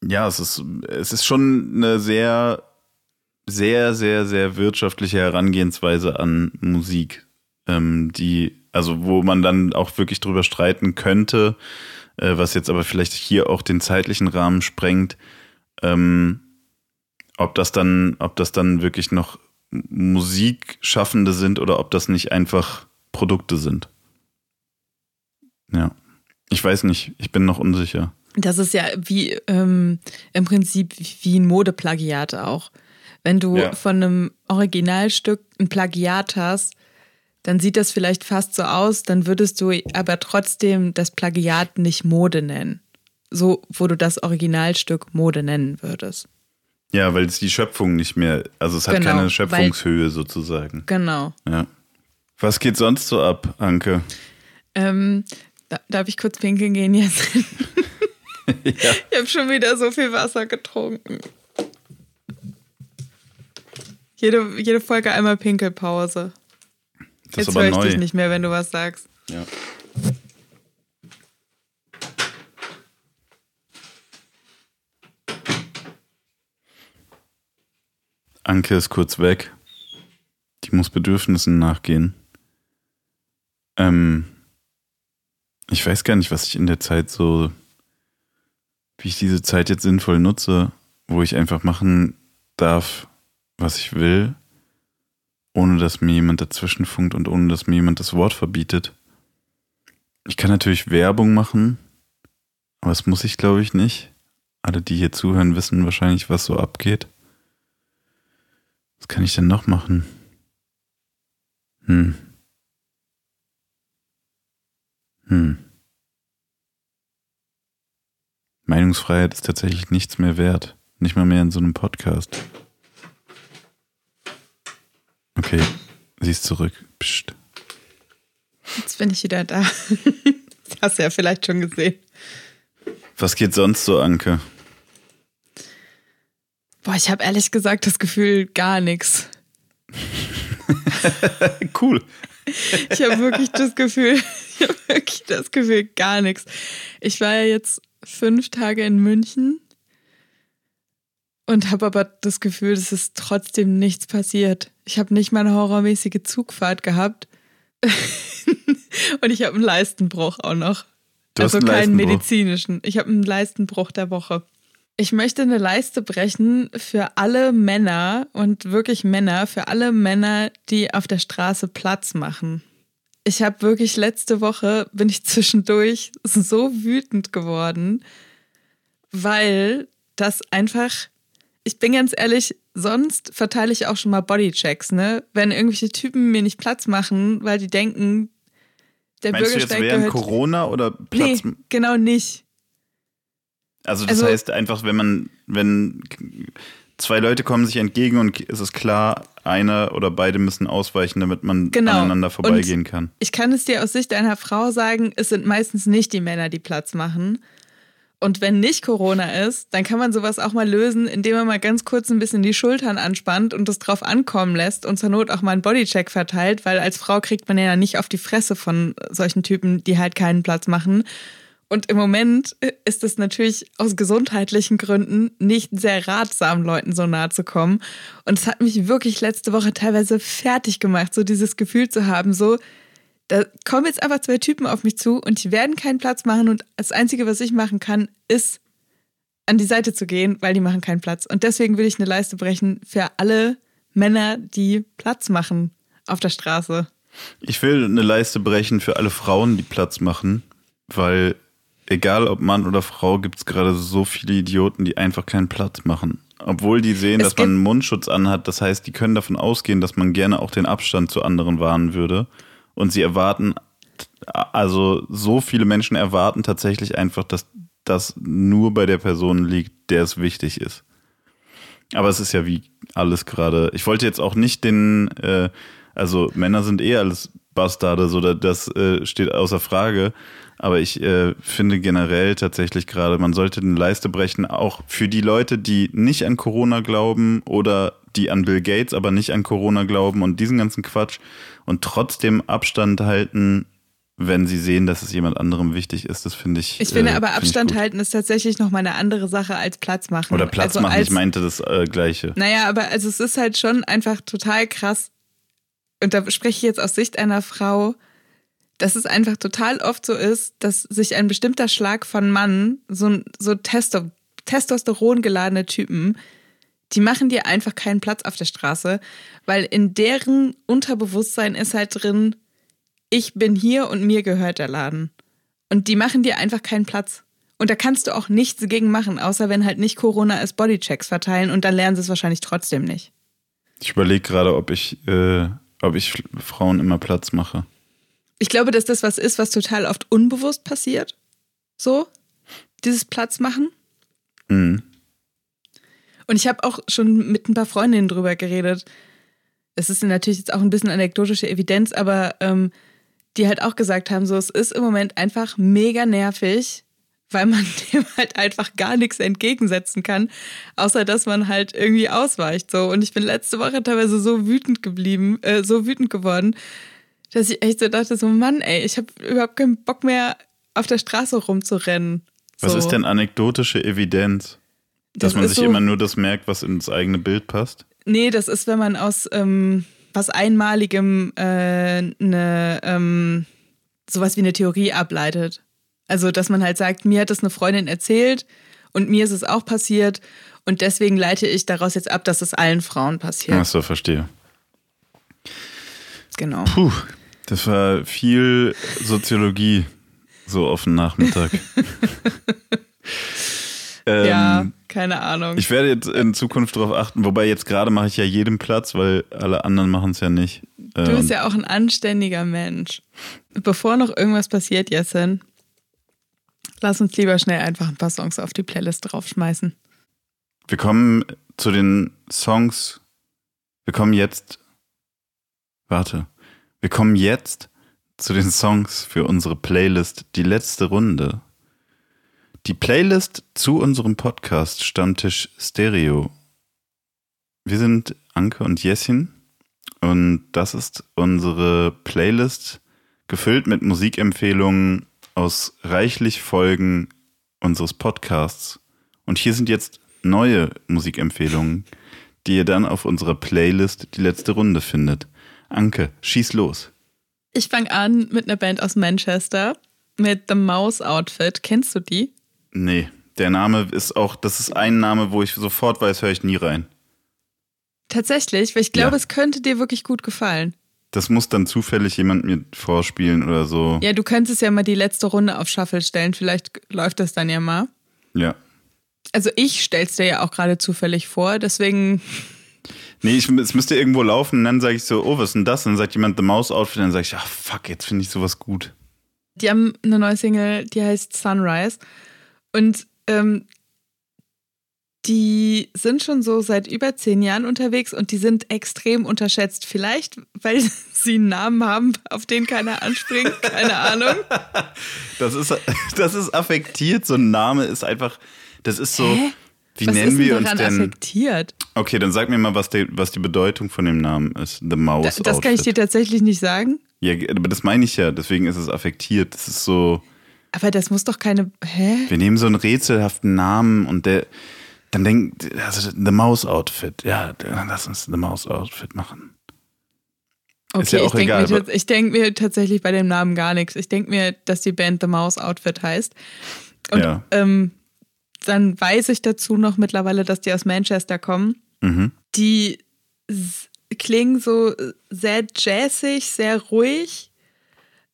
ja, es ist, es ist schon eine sehr, sehr, sehr, sehr wirtschaftliche Herangehensweise an Musik, ähm, die, also wo man dann auch wirklich drüber streiten könnte, äh, was jetzt aber vielleicht hier auch den zeitlichen Rahmen sprengt, ähm, ob das dann, ob das dann wirklich noch Musikschaffende sind oder ob das nicht einfach Produkte sind. Ja. Ich weiß nicht, ich bin noch unsicher. Das ist ja wie ähm, im Prinzip wie ein Modeplagiat auch. Wenn du ja. von einem Originalstück ein Plagiat hast, dann sieht das vielleicht fast so aus, dann würdest du aber trotzdem das Plagiat nicht Mode nennen. So, wo du das Originalstück Mode nennen würdest. Ja, weil es die Schöpfung nicht mehr, also es hat genau, keine Schöpfungshöhe weil, sozusagen. Genau. Ja. Was geht sonst so ab, Anke? Ähm, da, darf ich kurz pinkeln gehen jetzt? <laughs> ja. Ich habe schon wieder so viel Wasser getrunken. Jede, jede Folge einmal Pinkelpause. Das Jetzt höre ich neu. dich nicht mehr, wenn du was sagst. Ja. Anke ist kurz weg. Die muss Bedürfnissen nachgehen. Ähm, ich weiß gar nicht, was ich in der Zeit so, wie ich diese Zeit jetzt sinnvoll nutze, wo ich einfach machen darf, was ich will, ohne dass mir jemand dazwischen funkt und ohne dass mir jemand das Wort verbietet. Ich kann natürlich Werbung machen, aber das muss ich, glaube ich, nicht. Alle, die hier zuhören, wissen wahrscheinlich, was so abgeht. Was kann ich denn noch machen? Hm. Hm. Meinungsfreiheit ist tatsächlich nichts mehr wert. Nicht mal mehr in so einem Podcast. Okay, sie ist zurück. Psst. Jetzt bin ich wieder da. <laughs> Das hast du ja vielleicht schon gesehen. Was geht sonst so, Anke? Boah, ich habe ehrlich gesagt das Gefühl, gar nichts. <laughs> cool. Ich habe wirklich das Gefühl, <laughs> ich habe wirklich das Gefühl, gar nichts. Ich war ja jetzt fünf Tage in München und habe aber das Gefühl, es ist trotzdem nichts passiert. Ich habe nicht mal eine horrormäßige Zugfahrt gehabt. <laughs> und ich habe einen Leistenbruch auch noch. Du also keinen medizinischen. Ich habe einen Leistenbruch der Woche. Ich möchte eine Leiste brechen für alle Männer und wirklich Männer, für alle Männer, die auf der Straße Platz machen. Ich habe wirklich letzte Woche, bin ich <laughs> zwischendurch so wütend geworden, weil das einfach ich bin ganz ehrlich, sonst verteile ich auch schon mal Bodychecks, ne? Wenn irgendwelche Typen mir nicht Platz machen, weil die denken, der Meinst Bürgersteig du jetzt während Corona oder Platz? Nee, genau nicht. Also das also, heißt einfach, wenn man, wenn zwei Leute kommen sich entgegen und es ist klar, einer oder beide müssen ausweichen, damit man genau. aneinander vorbeigehen und kann. Ich kann es dir aus Sicht einer Frau sagen, es sind meistens nicht die Männer, die Platz machen, und wenn nicht Corona ist, dann kann man sowas auch mal lösen, indem man mal ganz kurz ein bisschen die Schultern anspannt und das drauf ankommen lässt und zur Not auch mal einen Bodycheck verteilt, weil als Frau kriegt man ja nicht auf die Fresse von solchen Typen, die halt keinen Platz machen. Und im Moment ist es natürlich aus gesundheitlichen Gründen nicht sehr ratsam, Leuten so nahe zu kommen. Und es hat mich wirklich letzte Woche teilweise fertig gemacht, so dieses Gefühl zu haben, so, da kommen jetzt einfach zwei Typen auf mich zu und die werden keinen Platz machen und das Einzige, was ich machen kann, ist an die Seite zu gehen, weil die machen keinen Platz. Und deswegen will ich eine Leiste brechen für alle Männer, die Platz machen auf der Straße. Ich will eine Leiste brechen für alle Frauen, die Platz machen, weil egal ob Mann oder Frau, gibt es gerade so viele Idioten, die einfach keinen Platz machen. Obwohl die sehen, es dass man einen Mundschutz anhat, das heißt, die können davon ausgehen, dass man gerne auch den Abstand zu anderen wahren würde und sie erwarten, also so viele Menschen erwarten tatsächlich einfach, dass das nur bei der Person liegt, der es wichtig ist. Aber es ist ja wie alles gerade. Ich wollte jetzt auch nicht den, äh, also Männer sind eh alles Bastarde, so das äh, steht außer Frage. Aber ich äh, finde generell tatsächlich gerade, man sollte eine Leiste brechen, auch für die Leute, die nicht an Corona glauben oder die an Bill Gates, aber nicht an Corona glauben und diesen ganzen Quatsch und trotzdem Abstand halten, wenn sie sehen, dass es jemand anderem wichtig ist. Das finde ich. Ich finde äh, aber Abstand halten ist tatsächlich noch mal eine andere Sache als Platz machen. Oder Platz also machen, als, ich meinte das äh, Gleiche. Naja, aber also es ist halt schon einfach total krass. Und da spreche ich jetzt aus Sicht einer Frau, dass es einfach total oft so ist, dass sich ein bestimmter Schlag von Mann, so, so Testo Testosteron geladene Typen, die machen dir einfach keinen Platz auf der Straße, weil in deren Unterbewusstsein ist halt drin, ich bin hier und mir gehört der Laden. Und die machen dir einfach keinen Platz. Und da kannst du auch nichts dagegen machen, außer wenn halt nicht Corona als Bodychecks verteilen und dann lernen sie es wahrscheinlich trotzdem nicht. Ich überlege gerade, ob ich, äh, ob ich Frauen immer Platz mache. Ich glaube, dass das was ist, was total oft unbewusst passiert. So, dieses Platz machen. Mhm. Und ich habe auch schon mit ein paar Freundinnen drüber geredet. Es ist natürlich jetzt auch ein bisschen anekdotische Evidenz, aber ähm, die halt auch gesagt haben, so es ist im Moment einfach mega nervig, weil man <laughs> dem halt einfach gar nichts entgegensetzen kann, außer dass man halt irgendwie ausweicht. So. Und ich bin letzte Woche teilweise so wütend geblieben, äh, so wütend geworden, dass ich echt so dachte, so Mann, ey, ich habe überhaupt keinen Bock mehr auf der Straße rumzurennen. So. Was ist denn anekdotische Evidenz? Dass Das man sich so- immer nur das merkt, was ins eigene Bild passt? Nee, das ist, wenn man aus ähm, was Einmaligem äh, eine, ähm, sowas wie eine Theorie ableitet. Also, dass man halt sagt, mir hat das eine Freundin erzählt und mir ist es auch passiert und deswegen leite ich daraus jetzt ab, dass es allen Frauen passiert. Ach so, verstehe. Genau. Puh, das war viel Soziologie so auf den Nachmittag. <laughs> ähm, ja, keine Ahnung. Ich werde jetzt in Zukunft darauf achten, wobei jetzt gerade mache ich ja jedem Platz, weil alle anderen machen es ja nicht. du Ähm, bist ja auch ein anständiger Mensch. Bevor noch irgendwas passiert, Jessen, lass uns lieber schnell einfach ein paar Songs auf die Playlist draufschmeißen. wir kommen zu den Songs. Wir kommen jetzt. Warte. Wir kommen jetzt zu den Songs für unsere Playlist Die letzte Runde. Die Playlist zu unserem Podcast Stammtisch Stereo. Wir sind Anke und Jessin und das ist unsere Playlist gefüllt mit Musikempfehlungen aus reichlich Folgen unseres Podcasts. Und hier sind jetzt neue Musikempfehlungen, die ihr dann auf unserer Playlist die letzte Runde findet. Anke, schieß los. Ich fange an mit einer Band aus Manchester mit The Mouse Outfit. Kennst du die? Nee, der Name ist auch, das ist ein Name, wo ich sofort weiß, höre ich nie rein. Tatsächlich, weil ich glaube, Ja. es könnte dir wirklich gut gefallen. Das muss dann zufällig jemand mir vorspielen oder so. Ja, du könntest ja mal die letzte Runde auf Shuffle stellen. Vielleicht läuft das dann ja mal. Ja. Also ich stell's dir ja auch gerade zufällig vor, deswegen Nee, ich, es müsste irgendwo laufen und dann sage ich so, oh, was ist denn das? Und dann sagt jemand The Mouse Outfit, dann sage ich, ach fuck, jetzt finde ich sowas gut. Die haben eine neue Single, die heißt Sunrise. Und ähm, die sind schon so seit über zehn Jahren unterwegs und die sind extrem unterschätzt. Vielleicht, weil <laughs> sie einen Namen haben, auf den keiner anspringt, keine Ahnung. <laughs> Das ist, das ist affektiert, so ein Name ist einfach, das ist so, Hä? Wie Was nennen ist wir denn uns daran denn? affektiert? Okay, dann sag mir mal, was die, was die Bedeutung von dem Namen ist. The Mouse Da, das kann ich dir Outfit. tatsächlich nicht sagen. Ja, aber das meine ich ja, deswegen ist es affektiert. Das ist so, Aber das muss doch keine. Hä? wir nehmen so einen rätselhaften Namen und der, dann denkt, also The Mouse Outfit, ja, dann lass uns The Mouse Outfit machen. Okay, ja ich denke mir, ich denk mir tatsächlich bei dem Namen gar nichts. Ich denke mir, dass die Band The Mouse Outfit heißt. Und Ja. ähm, dann weiß ich dazu noch mittlerweile, dass die aus Manchester kommen. Mhm. Die klingen so sehr jazzig, sehr ruhig.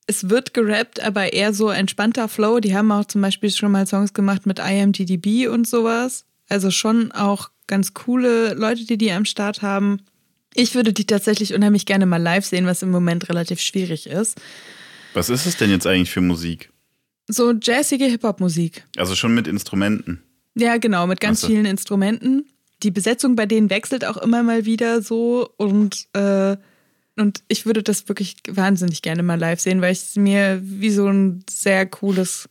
Es wird gerappt, aber eher so entspannter Flow. Die haben auch zum Beispiel schon mal Songs gemacht mit IMDb und sowas. Also schon auch ganz coole Leute, die die am Start haben. Ich würde die tatsächlich unheimlich gerne mal live sehen, was im Moment relativ schwierig ist. Was ist es denn jetzt eigentlich für Musik? So jazzige Hip-Hop-Musik. Also schon mit Instrumenten. Ja, genau, mit ganz so. vielen Instrumenten. Die Besetzung bei denen wechselt auch immer mal wieder so und, äh, und ich würde das wirklich wahnsinnig gerne mal live sehen, weil ich es mir wie so ein sehr cooles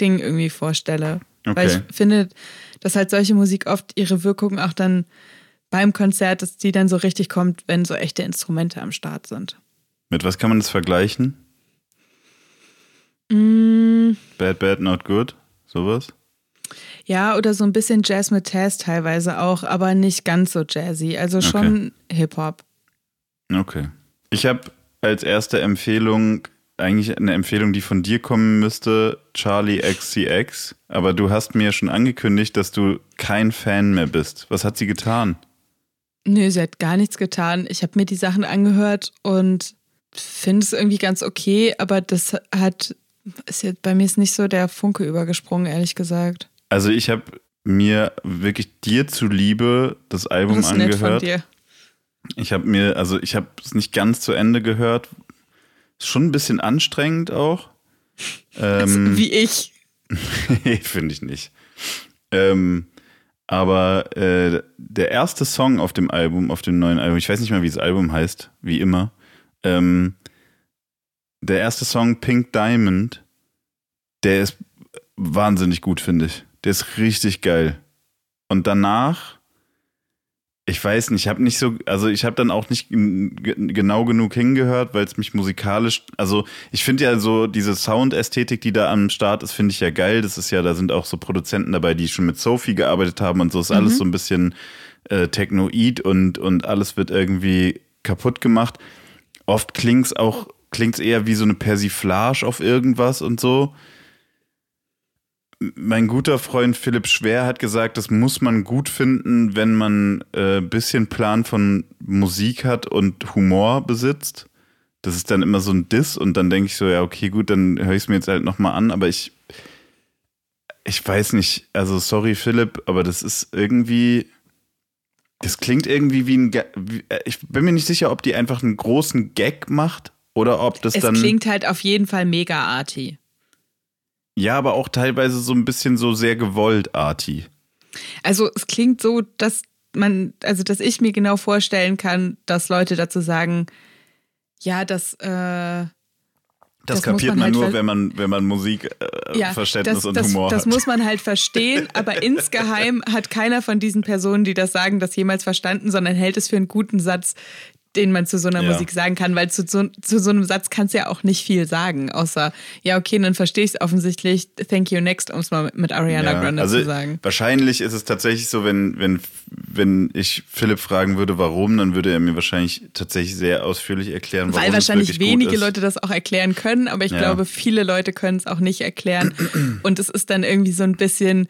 Ding irgendwie vorstelle. Weil Okay. ich finde, dass halt solche Musik oft ihre Wirkung auch dann beim Konzert, dass die dann so richtig kommt, wenn so echte Instrumente am Start sind. Mit was kann man das vergleichen? Mm, Bad, bad, not good? Sowas? Ja, oder so ein bisschen Jazz mit Taz teilweise auch, aber nicht ganz so jazzy. Also schon Hip-Hop. Okay. Ich habe als erste Empfehlung eigentlich eine Empfehlung, die von dir kommen müsste, Charlie XCX. Aber du hast mir schon angekündigt, dass du kein Fan mehr bist. Was hat sie getan? Nö, sie hat gar nichts getan. Ich habe mir die Sachen angehört und finde es irgendwie ganz okay, aber das hat, ist jetzt, bei mir ist nicht so der Funke übergesprungen, ehrlich gesagt. Also ich habe mir wirklich dir zuliebe das Album das ist angehört. nett von dir. Ich habe mir, also ich habe es nicht ganz zu Ende gehört. Ist schon ein bisschen anstrengend auch. Ähm, Wie ich. <laughs> Finde ich nicht. Ähm, aber äh, der erste Song auf dem Album, auf dem neuen Album, ich weiß nicht mal, wie das Album heißt, wie immer. Ähm, der erste Song Pink Diamond, der ist wahnsinnig gut, finde ich. Der ist richtig geil. Und danach, ich weiß nicht, ich habe nicht so, also ich habe dann auch nicht genau genug hingehört, weil es mich musikalisch, also ich finde ja so diese Soundästhetik, die da am Start ist, finde ich ja geil. Das ist ja, da sind auch so Produzenten dabei, die schon mit Sophie gearbeitet haben und so ist alles so ein bisschen äh, Technoid und, und alles wird irgendwie kaputt gemacht. Oft klingt's auch, klingt's eher wie so eine Persiflage auf irgendwas und so mein guter Freund Philipp Schwer hat gesagt, das muss man gut finden, wenn man ein äh, bisschen Plan von Musik hat und Humor besitzt. Das ist dann immer so ein Diss und dann denke ich so, ja, okay, gut, dann höre ich es mir jetzt halt nochmal an, aber ich, ich weiß nicht, also sorry Philipp, aber das ist irgendwie, das klingt irgendwie wie ein, wie, äh, ich bin mir nicht sicher, ob die einfach einen großen Gag macht oder ob das Es dann... klingt halt auf jeden Fall mega arty. Ja, aber auch teilweise so ein bisschen so sehr gewollt, Arti. Also es klingt so, dass man, also dass ich mir genau vorstellen kann, dass Leute dazu sagen, ja, das, äh, Das, Das kapiert man man halt nur, wenn man, wenn man Musik, äh, ja, Verständnis das, und das, Humor das hat. muss man halt verstehen, aber <laughs> insgeheim hat keiner von diesen Personen, die das sagen, das jemals verstanden, sondern hält es für einen guten Satz, den man zu so einer Ja. Musik sagen kann, weil zu so, zu so einem Satz kannst du ja auch nicht viel sagen, außer, ja, okay, dann verstehe ich es offensichtlich, thank you next, um es mal mit, Ariana Ja, Grande also zu sagen. Wahrscheinlich ist es tatsächlich so, wenn, wenn, wenn ich Philipp fragen würde, warum, dann würde er mir wahrscheinlich tatsächlich sehr ausführlich erklären, warum Weil wahrscheinlich wenige. Leute das auch erklären können, aber ich Ja. glaube, viele Leute können es auch nicht erklären. Und es ist dann irgendwie so ein bisschen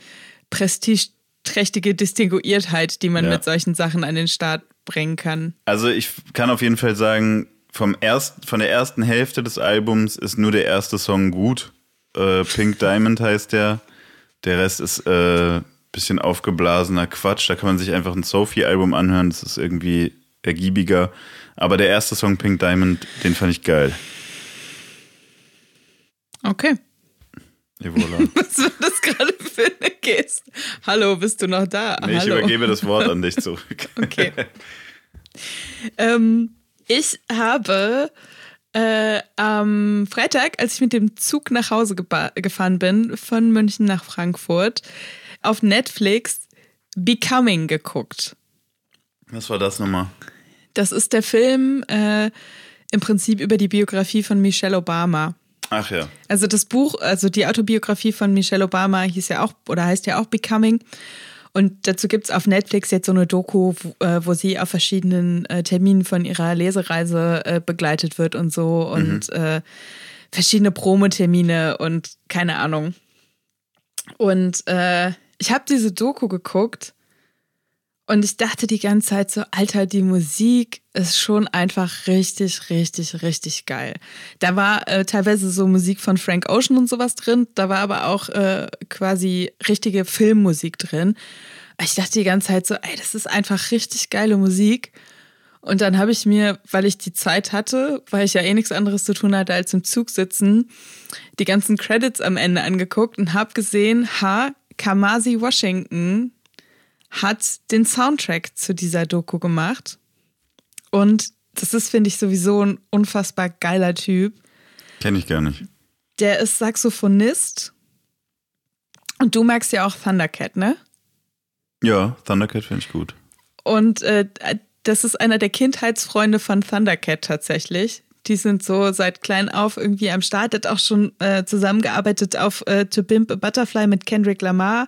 prestigeträchtige Distinguiertheit, die man Ja. mit solchen Sachen an den Start bringen kann. Also ich kann auf jeden Fall sagen, vom erst, von der ersten Hälfte des Albums ist nur der erste Song gut. Äh, Pink Diamond heißt der. Der Rest ist äh, bisschen aufgeblasener Quatsch. Da kann man sich einfach ein Sophie-Album anhören. Das ist irgendwie ergiebiger. Aber der erste Song Pink Diamond, den fand ich geil. Okay. Et voilà. Was war das gerade für eine Geste? Hallo, bist du noch da? Nee, ich Hallo. übergebe das Wort an dich zurück. <laughs> Okay. <laughs> ähm, ich habe äh, am Freitag, als ich mit dem Zug nach Hause gefahren bin, von München nach Frankfurt, auf Netflix Becoming geguckt. Was war das nochmal? Das ist der Film äh, im Prinzip über die Biografie von Michelle Obama. Ach ja. Also das Buch, also die Autobiografie von Michelle Obama hieß ja auch oder heißt ja auch Becoming. Und dazu gibt es auf Netflix jetzt so eine Doku, wo, äh, wo sie auf verschiedenen äh, Terminen von ihrer Lesereise äh, begleitet wird und so und äh, verschiedene Promotermine und keine Ahnung. Und äh, ich habe diese Doku geguckt und ich dachte die ganze Zeit so, Alter, die Musik ist schon einfach richtig, richtig, richtig geil. Da war äh, teilweise so Musik von Frank Ocean und sowas drin, da war aber auch äh, quasi richtige Filmmusik drin. Ich dachte die ganze Zeit so, ey, das ist einfach richtig geile Musik. Und dann habe ich mir, weil ich die Zeit hatte, weil ich ja eh nichts anderes zu tun hatte als im Zug sitzen, die ganzen Credits am Ende angeguckt und habe gesehen, ha, Kamasi Washington hat den Soundtrack zu dieser Doku gemacht. Und das ist, finde ich, sowieso ein unfassbar geiler Typ. Kenne ich gar nicht. Der ist Saxophonist. Und du magst ja auch Thundercat, ne? Ja, Thundercat finde ich gut. Und äh, das ist einer der Kindheitsfreunde von Thundercat tatsächlich. Die sind so seit klein auf irgendwie am Start. Hat auch schon äh, zusammengearbeitet auf äh, To Bimp a Butterfly mit Kendrick Lamar.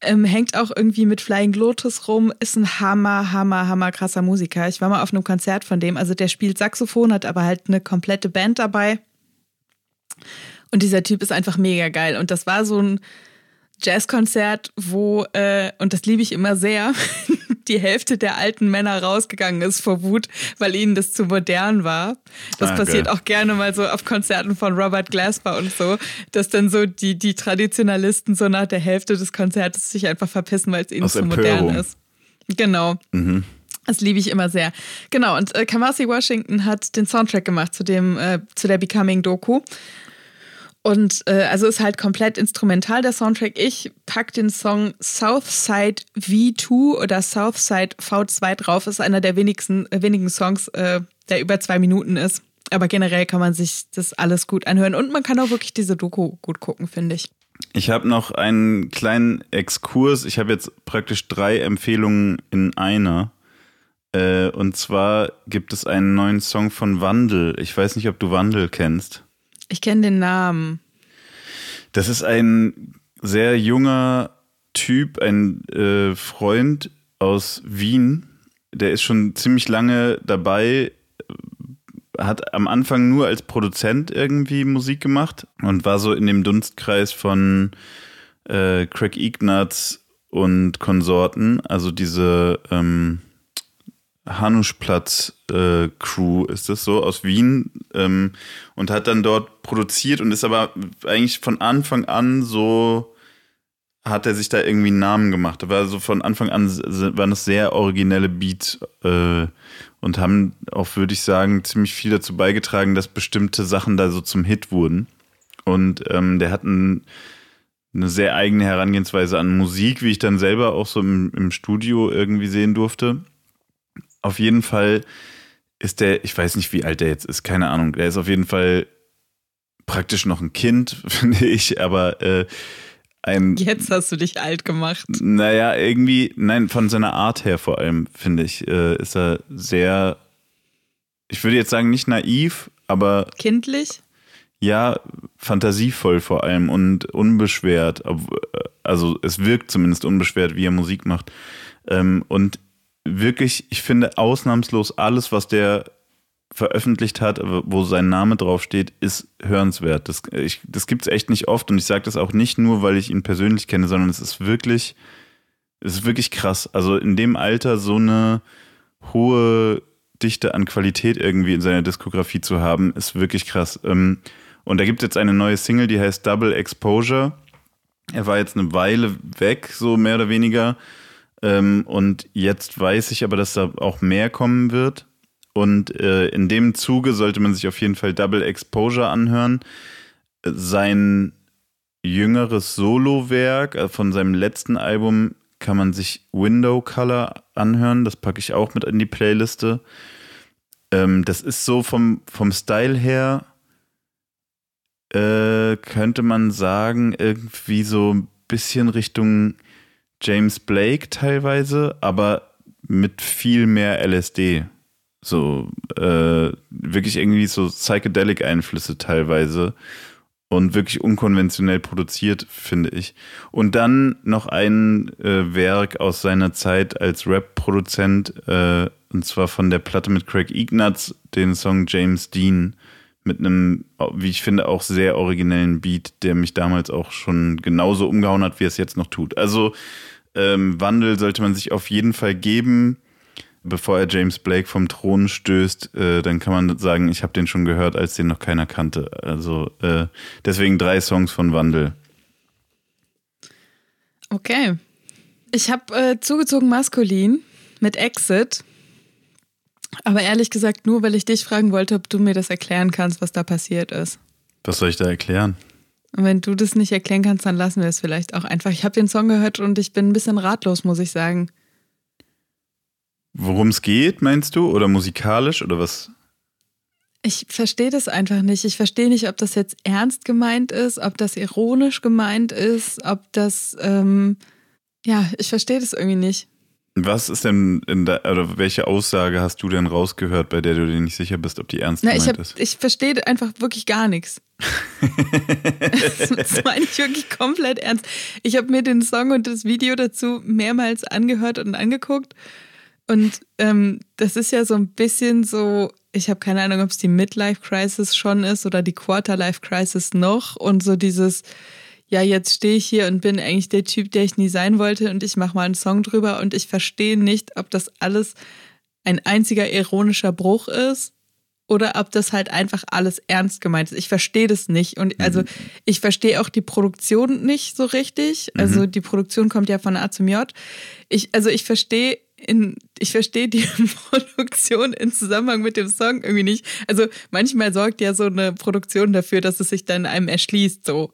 Ähm, hängt auch irgendwie mit Flying Lotus rum, ist ein hammer, hammer, hammer krasser Musiker. Ich war mal auf einem Konzert von dem. Also der spielt Saxophon, hat aber halt eine komplette Band dabei. Und dieser Typ ist einfach mega geil. Und das war so ein Jazzkonzert, wo, äh, und das liebe ich immer sehr, <laughs> die Hälfte der alten Männer rausgegangen ist vor Wut, weil ihnen das zu modern war. Das ah, passiert auch gerne mal so auf Konzerten von Robert Glasper und so, dass dann so die, die Traditionalisten so nach der Hälfte des Konzertes sich einfach verpissen, weil es ihnen Aus zu Empörung. modern ist. Genau. Mhm. Das liebe ich immer sehr. Genau, und äh, Kamasi Washington hat den Soundtrack gemacht zu dem, äh, zu der Becoming Doku. Und äh, also ist halt komplett instrumental der Soundtrack. Ich pack den Song Southside V2 oder Southside V2 drauf. Ist einer der wenigsten, äh, wenigen Songs, äh, der über zwei Minuten ist. Aber generell kann man sich das alles gut anhören. Und man kann auch wirklich diese Doku gut gucken, finde ich. Ich habe noch einen kleinen Exkurs. Ich habe jetzt praktisch drei Empfehlungen in einer. Äh, und zwar gibt es einen neuen Song von Wandel. Ich weiß nicht, ob du Wandel kennst. Ich kenne den Namen. Das ist ein sehr junger Typ, ein äh, Freund aus Wien. Der ist schon ziemlich lange dabei, hat am Anfang nur als Produzent irgendwie Musik gemacht und war so in dem Dunstkreis von äh, Craig Ignatz und Konsorten, also diese ähm, Hanuschplatz-Crew äh, ist das so aus Wien ähm, und hat dann dort produziert und ist aber eigentlich von Anfang an so hat er sich da irgendwie einen Namen gemacht. Aber so von Anfang an waren das sehr originelle Beats äh, und haben auch, würde ich sagen, ziemlich viel dazu beigetragen, dass bestimmte Sachen da so zum Hit wurden. Und ähm, der hat ein, eine sehr eigene Herangehensweise an Musik, wie ich dann selber auch so im, im Studio irgendwie sehen durfte. Auf jeden Fall ist der, ich weiß nicht, wie alt der jetzt ist, keine Ahnung. Der ist auf jeden Fall praktisch noch ein Kind, <laughs> finde ich, aber äh, ein. Jetzt hast du dich alt gemacht. Naja, irgendwie, nein, von seiner Art her vor allem, finde ich, äh, ist er sehr, ich würde jetzt sagen, nicht naiv, aber. Kindlich? Ja, fantasievoll vor allem und unbeschwert. Also es wirkt zumindest unbeschwert, wie er Musik macht. Ähm, und wirklich, ich finde ausnahmslos alles, was der veröffentlicht hat, wo sein Name draufsteht, ist hörenswert. Das, das gibt es echt nicht oft und ich sage das auch nicht nur, weil ich ihn persönlich kenne, sondern es ist wirklich, es ist wirklich krass. Also in dem Alter so eine hohe Dichte an Qualität irgendwie in seiner Diskografie zu haben, ist wirklich krass. Ähm, und da gibt es jetzt eine neue Single, die heißt Double Exposure. Er war jetzt eine Weile weg, so mehr oder weniger. Ähm, und jetzt weiß ich aber, dass da auch mehr kommen wird. Und äh, in dem Zuge sollte man sich auf jeden Fall Double Exposure anhören. Sein jüngeres Solowerk äh, von seinem letzten Album kann man sich Window Color anhören. Das packe ich auch mit in die Playliste. Ähm, das ist so vom, vom Style her, äh, könnte man sagen, irgendwie so ein bisschen Richtung James Blake teilweise, aber mit viel mehr LSD. So, äh, wirklich irgendwie so Psychedelic-Einflüsse teilweise und wirklich unkonventionell produziert, finde ich. Und dann noch ein äh, Werk aus seiner Zeit als Rap-Produzent, äh, und zwar von der Platte mit Craig Ignatz, den Song James Dean, mit einem, wie ich finde, auch sehr originellen Beat, der mich damals auch schon genauso umgehauen hat, wie es jetzt noch tut. Also ähm, Wandel sollte man sich auf jeden Fall geben, bevor er James Blake vom Thron stößt. Äh, dann kann man sagen, ich habe den schon gehört, als den noch keiner kannte. Also äh, deswegen drei Songs von Wandel. Okay. Ich habe äh, zugezogen maskulin mit Exit. Aber ehrlich gesagt nur, weil ich dich fragen wollte, ob du mir das erklären kannst, was da passiert ist. Was soll ich da erklären? Und wenn du das nicht erklären kannst, dann lassen wir es vielleicht auch einfach. Ich habe den Song gehört und ich bin ein bisschen ratlos, muss ich sagen. Worum es geht, meinst du? Oder musikalisch oder was? Ich verstehe das einfach nicht. Ich verstehe nicht, ob das jetzt ernst gemeint ist, ob das ironisch gemeint ist, ob das, ähm, ja, ich verstehe das irgendwie nicht. Was ist denn in der, oder welche Aussage hast du denn rausgehört, bei der du dir nicht sicher bist, ob die ernst Na, gemeint ich hab, ist? Ich verstehe einfach wirklich gar nichts. <laughs> das, das meine ich wirklich komplett ernst. Ich habe mir den Song und das Video dazu mehrmals angehört und angeguckt. Und ähm, das ist ja so ein bisschen so ich habe keine Ahnung, ob es die Midlife Crisis schon ist oder die Quarterlife Crisis noch und so dieses, ja, jetzt stehe ich hier und bin eigentlich der Typ, der ich nie sein wollte und ich mache mal einen Song drüber und ich verstehe nicht, ob das alles ein einziger ironischer Bruch ist oder ob das halt einfach alles ernst gemeint ist. Ich verstehe das nicht. Und also mhm. ich verstehe auch die Produktion nicht so richtig. Also mhm. die Produktion kommt ja von A zum J. Ich, also ich verstehe in, ich verstehe die <laughs> Produktion in Zusammenhang mit dem Song irgendwie nicht. Also manchmal sorgt ja so eine Produktion dafür, dass es sich dann einem erschließt, so.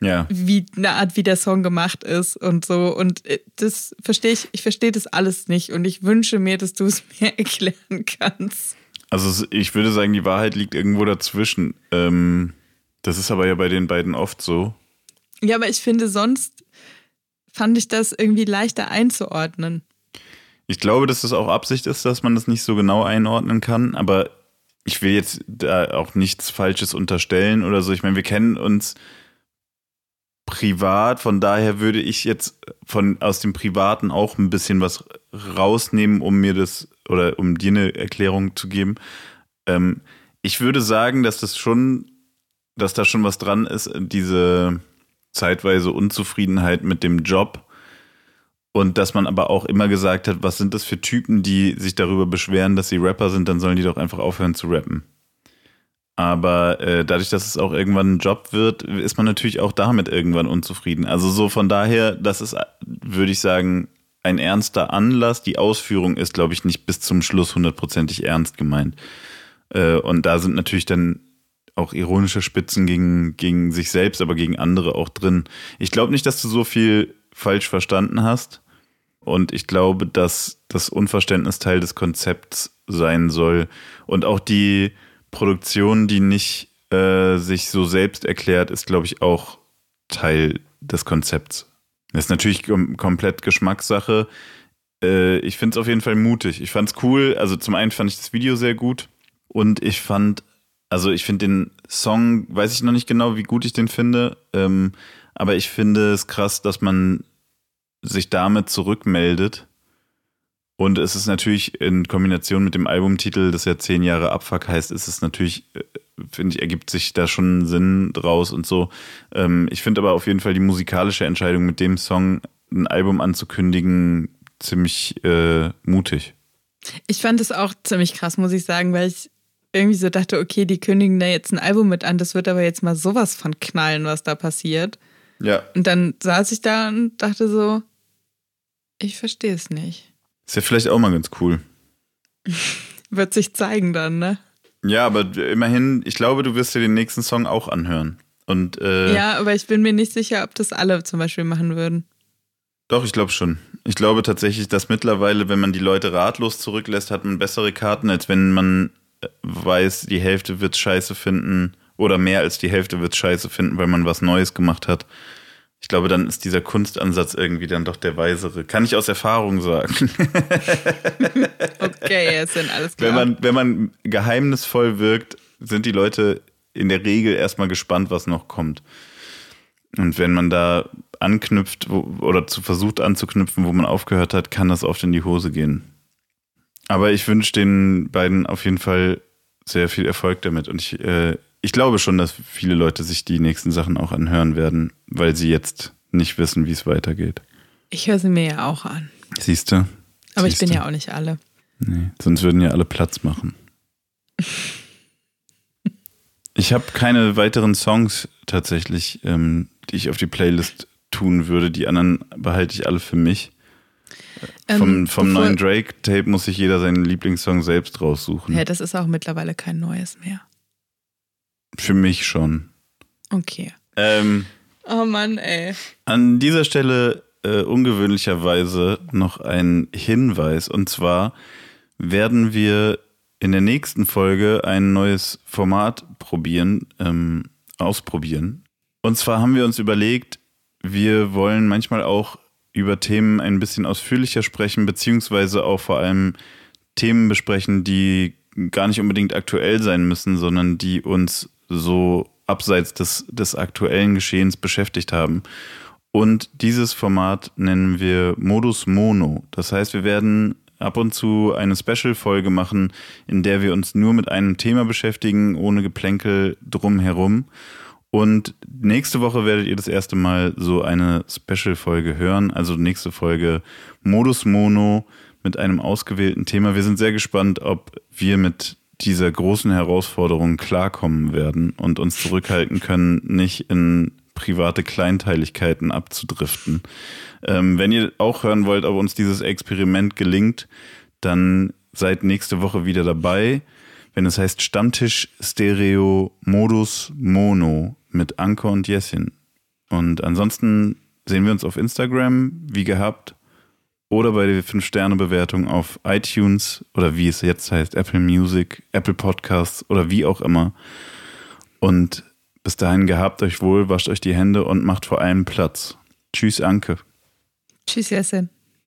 Ja. Wie eine Art, wie der Song gemacht ist und so. Und äh, das verstehe ich, ich verstehe das alles nicht. Und ich wünsche mir, dass du es <laughs> mir erklären kannst. Also ich würde sagen, die Wahrheit liegt irgendwo dazwischen. Ähm, das ist aber ja bei den beiden oft so. Ja, aber ich finde, sonst fand ich das irgendwie leichter einzuordnen. Ich glaube, dass das auch Absicht ist, dass man das nicht so genau einordnen kann, aber ich will jetzt da auch nichts Falsches unterstellen oder so. Ich meine, wir kennen uns privat, von daher würde ich jetzt von aus dem Privaten auch ein bisschen was rausnehmen, um mir das oder um dir eine Erklärung zu geben. Ähm, ich würde sagen, dass das schon, dass da schon was dran ist, diese zeitweise Unzufriedenheit mit dem Job. Und dass man aber auch immer gesagt hat, was sind das für Typen, die sich darüber beschweren, dass sie Rapper sind, dann sollen die doch einfach aufhören zu rappen. Aber äh, dadurch, dass es auch irgendwann ein Job wird, ist man natürlich auch damit irgendwann unzufrieden. Also so von daher, das ist, würde ich sagen, ein ernster Anlass. Die Ausführung ist, glaube ich, nicht bis zum Schluss hundertprozentig ernst gemeint. Äh, und da sind natürlich dann auch ironische Spitzen gegen, gegen sich selbst, aber gegen andere auch drin. Ich glaube nicht, dass du so viel falsch verstanden hast. Und ich glaube, dass das Unverständnis Teil des Konzepts sein soll. Und auch die Produktion, die nicht äh, sich so selbst erklärt, ist, glaube ich, auch Teil des Konzepts. Das ist natürlich kom komplett Geschmackssache. Äh, ich finde es auf jeden Fall mutig. Ich fand es cool. Also zum einen fand ich das Video sehr gut und ich fand, also ich finde den Song, weiß ich noch nicht genau, wie gut ich den finde, ähm, aber ich finde es krass, dass man sich damit zurückmeldet. Und es ist natürlich in Kombination mit dem Albumtitel, das ja zehn Jahre Abfuck heißt, ist es natürlich äh, finde ich, ergibt sich da schon Sinn draus und so. Ähm, ich finde aber auf jeden Fall die musikalische Entscheidung, mit dem Song ein Album anzukündigen, ziemlich äh, mutig. Ich fand es auch ziemlich krass, muss ich sagen, weil ich irgendwie so dachte, okay, die kündigen da jetzt ein Album mit an, das wird aber jetzt mal sowas von knallen, was da passiert. Ja. Und dann saß ich da und dachte so, ich verstehe es nicht. Ist ja vielleicht auch mal ganz cool. <laughs> wird sich zeigen dann, ne? Ja, aber immerhin, ich glaube, du wirst dir den nächsten Song auch anhören. Und, äh, ja, aber ich bin mir nicht sicher, ob das alle zum Beispiel machen würden. Doch, ich glaube schon. Ich glaube tatsächlich, dass mittlerweile, wenn man die Leute ratlos zurücklässt, hat man bessere Karten, als wenn man äh, weiß, die Hälfte wird scheiße finden oder mehr als die Hälfte wird scheiße finden, weil man was Neues gemacht hat. Ich glaube, dann ist dieser Kunstansatz irgendwie dann doch der weisere. Kann ich aus Erfahrung sagen. <laughs> okay, jetzt sind alles klar. Wenn man, wenn man geheimnisvoll wirkt, sind die Leute in der Regel erstmal gespannt, was noch kommt. Und wenn man da anknüpft wo, oder zu versucht anzuknüpfen, wo man aufgehört hat, kann das oft in die Hose gehen. Aber ich wünsche den beiden auf jeden Fall sehr viel Erfolg damit. Und ich, äh, ich glaube schon, dass viele Leute sich die nächsten Sachen auch anhören werden, weil sie jetzt nicht wissen, wie es weitergeht. Ich höre sie mir ja auch an. Siehst du? Aber Siehste? ich bin ja auch nicht alle. Nee, sonst würden ja alle Platz machen. <laughs> ich habe keine weiteren Songs tatsächlich, ähm, die ich auf die Playlist tun würde. Die anderen behalte ich alle für mich. Ähm, vom, vom neuen Drake-Tape muss sich jeder seinen Lieblingssong selbst raussuchen. Ja, das ist auch mittlerweile kein neues mehr. Für mich schon. Okay. Ähm, oh Mann, ey. An dieser Stelle äh, ungewöhnlicherweise noch ein Hinweis. Und zwar werden wir in der nächsten Folge ein neues Format probieren, ähm, ausprobieren. Und zwar haben wir uns überlegt, wir wollen manchmal auch über Themen ein bisschen ausführlicher sprechen, beziehungsweise auch vor allem Themen besprechen, die gar nicht unbedingt aktuell sein müssen, sondern die uns so abseits des, des aktuellen Geschehens beschäftigt haben. Und dieses Format nennen wir Modus Mono. Das heißt, wir werden ab und zu eine Special-Folge machen, in der wir uns nur mit einem Thema beschäftigen, ohne Geplänkel drumherum. Und nächste Woche werdet ihr das erste Mal so eine Special-Folge hören. Also nächste Folge Modus Mono mit einem ausgewählten Thema. Wir sind sehr gespannt, ob wir mit dieser großen Herausforderung klarkommen werden und uns zurückhalten können, nicht in private Kleinteiligkeiten abzudriften. Ähm, wenn ihr auch hören wollt, ob uns dieses Experiment gelingt, dann seid nächste Woche wieder dabei, wenn es heißt Stammtisch Stereo Modus Mono mit Anke und Jessin. Und ansonsten sehen wir uns auf Instagram, wie gehabt, oder bei der 5-Sterne-Bewertung auf iTunes oder wie es jetzt heißt, Apple Music, Apple Podcasts oder wie auch immer. Und bis dahin gehabt euch wohl, wascht euch die Hände und macht vor allem Platz. Tschüss, Anke. Tschüss, Jessin.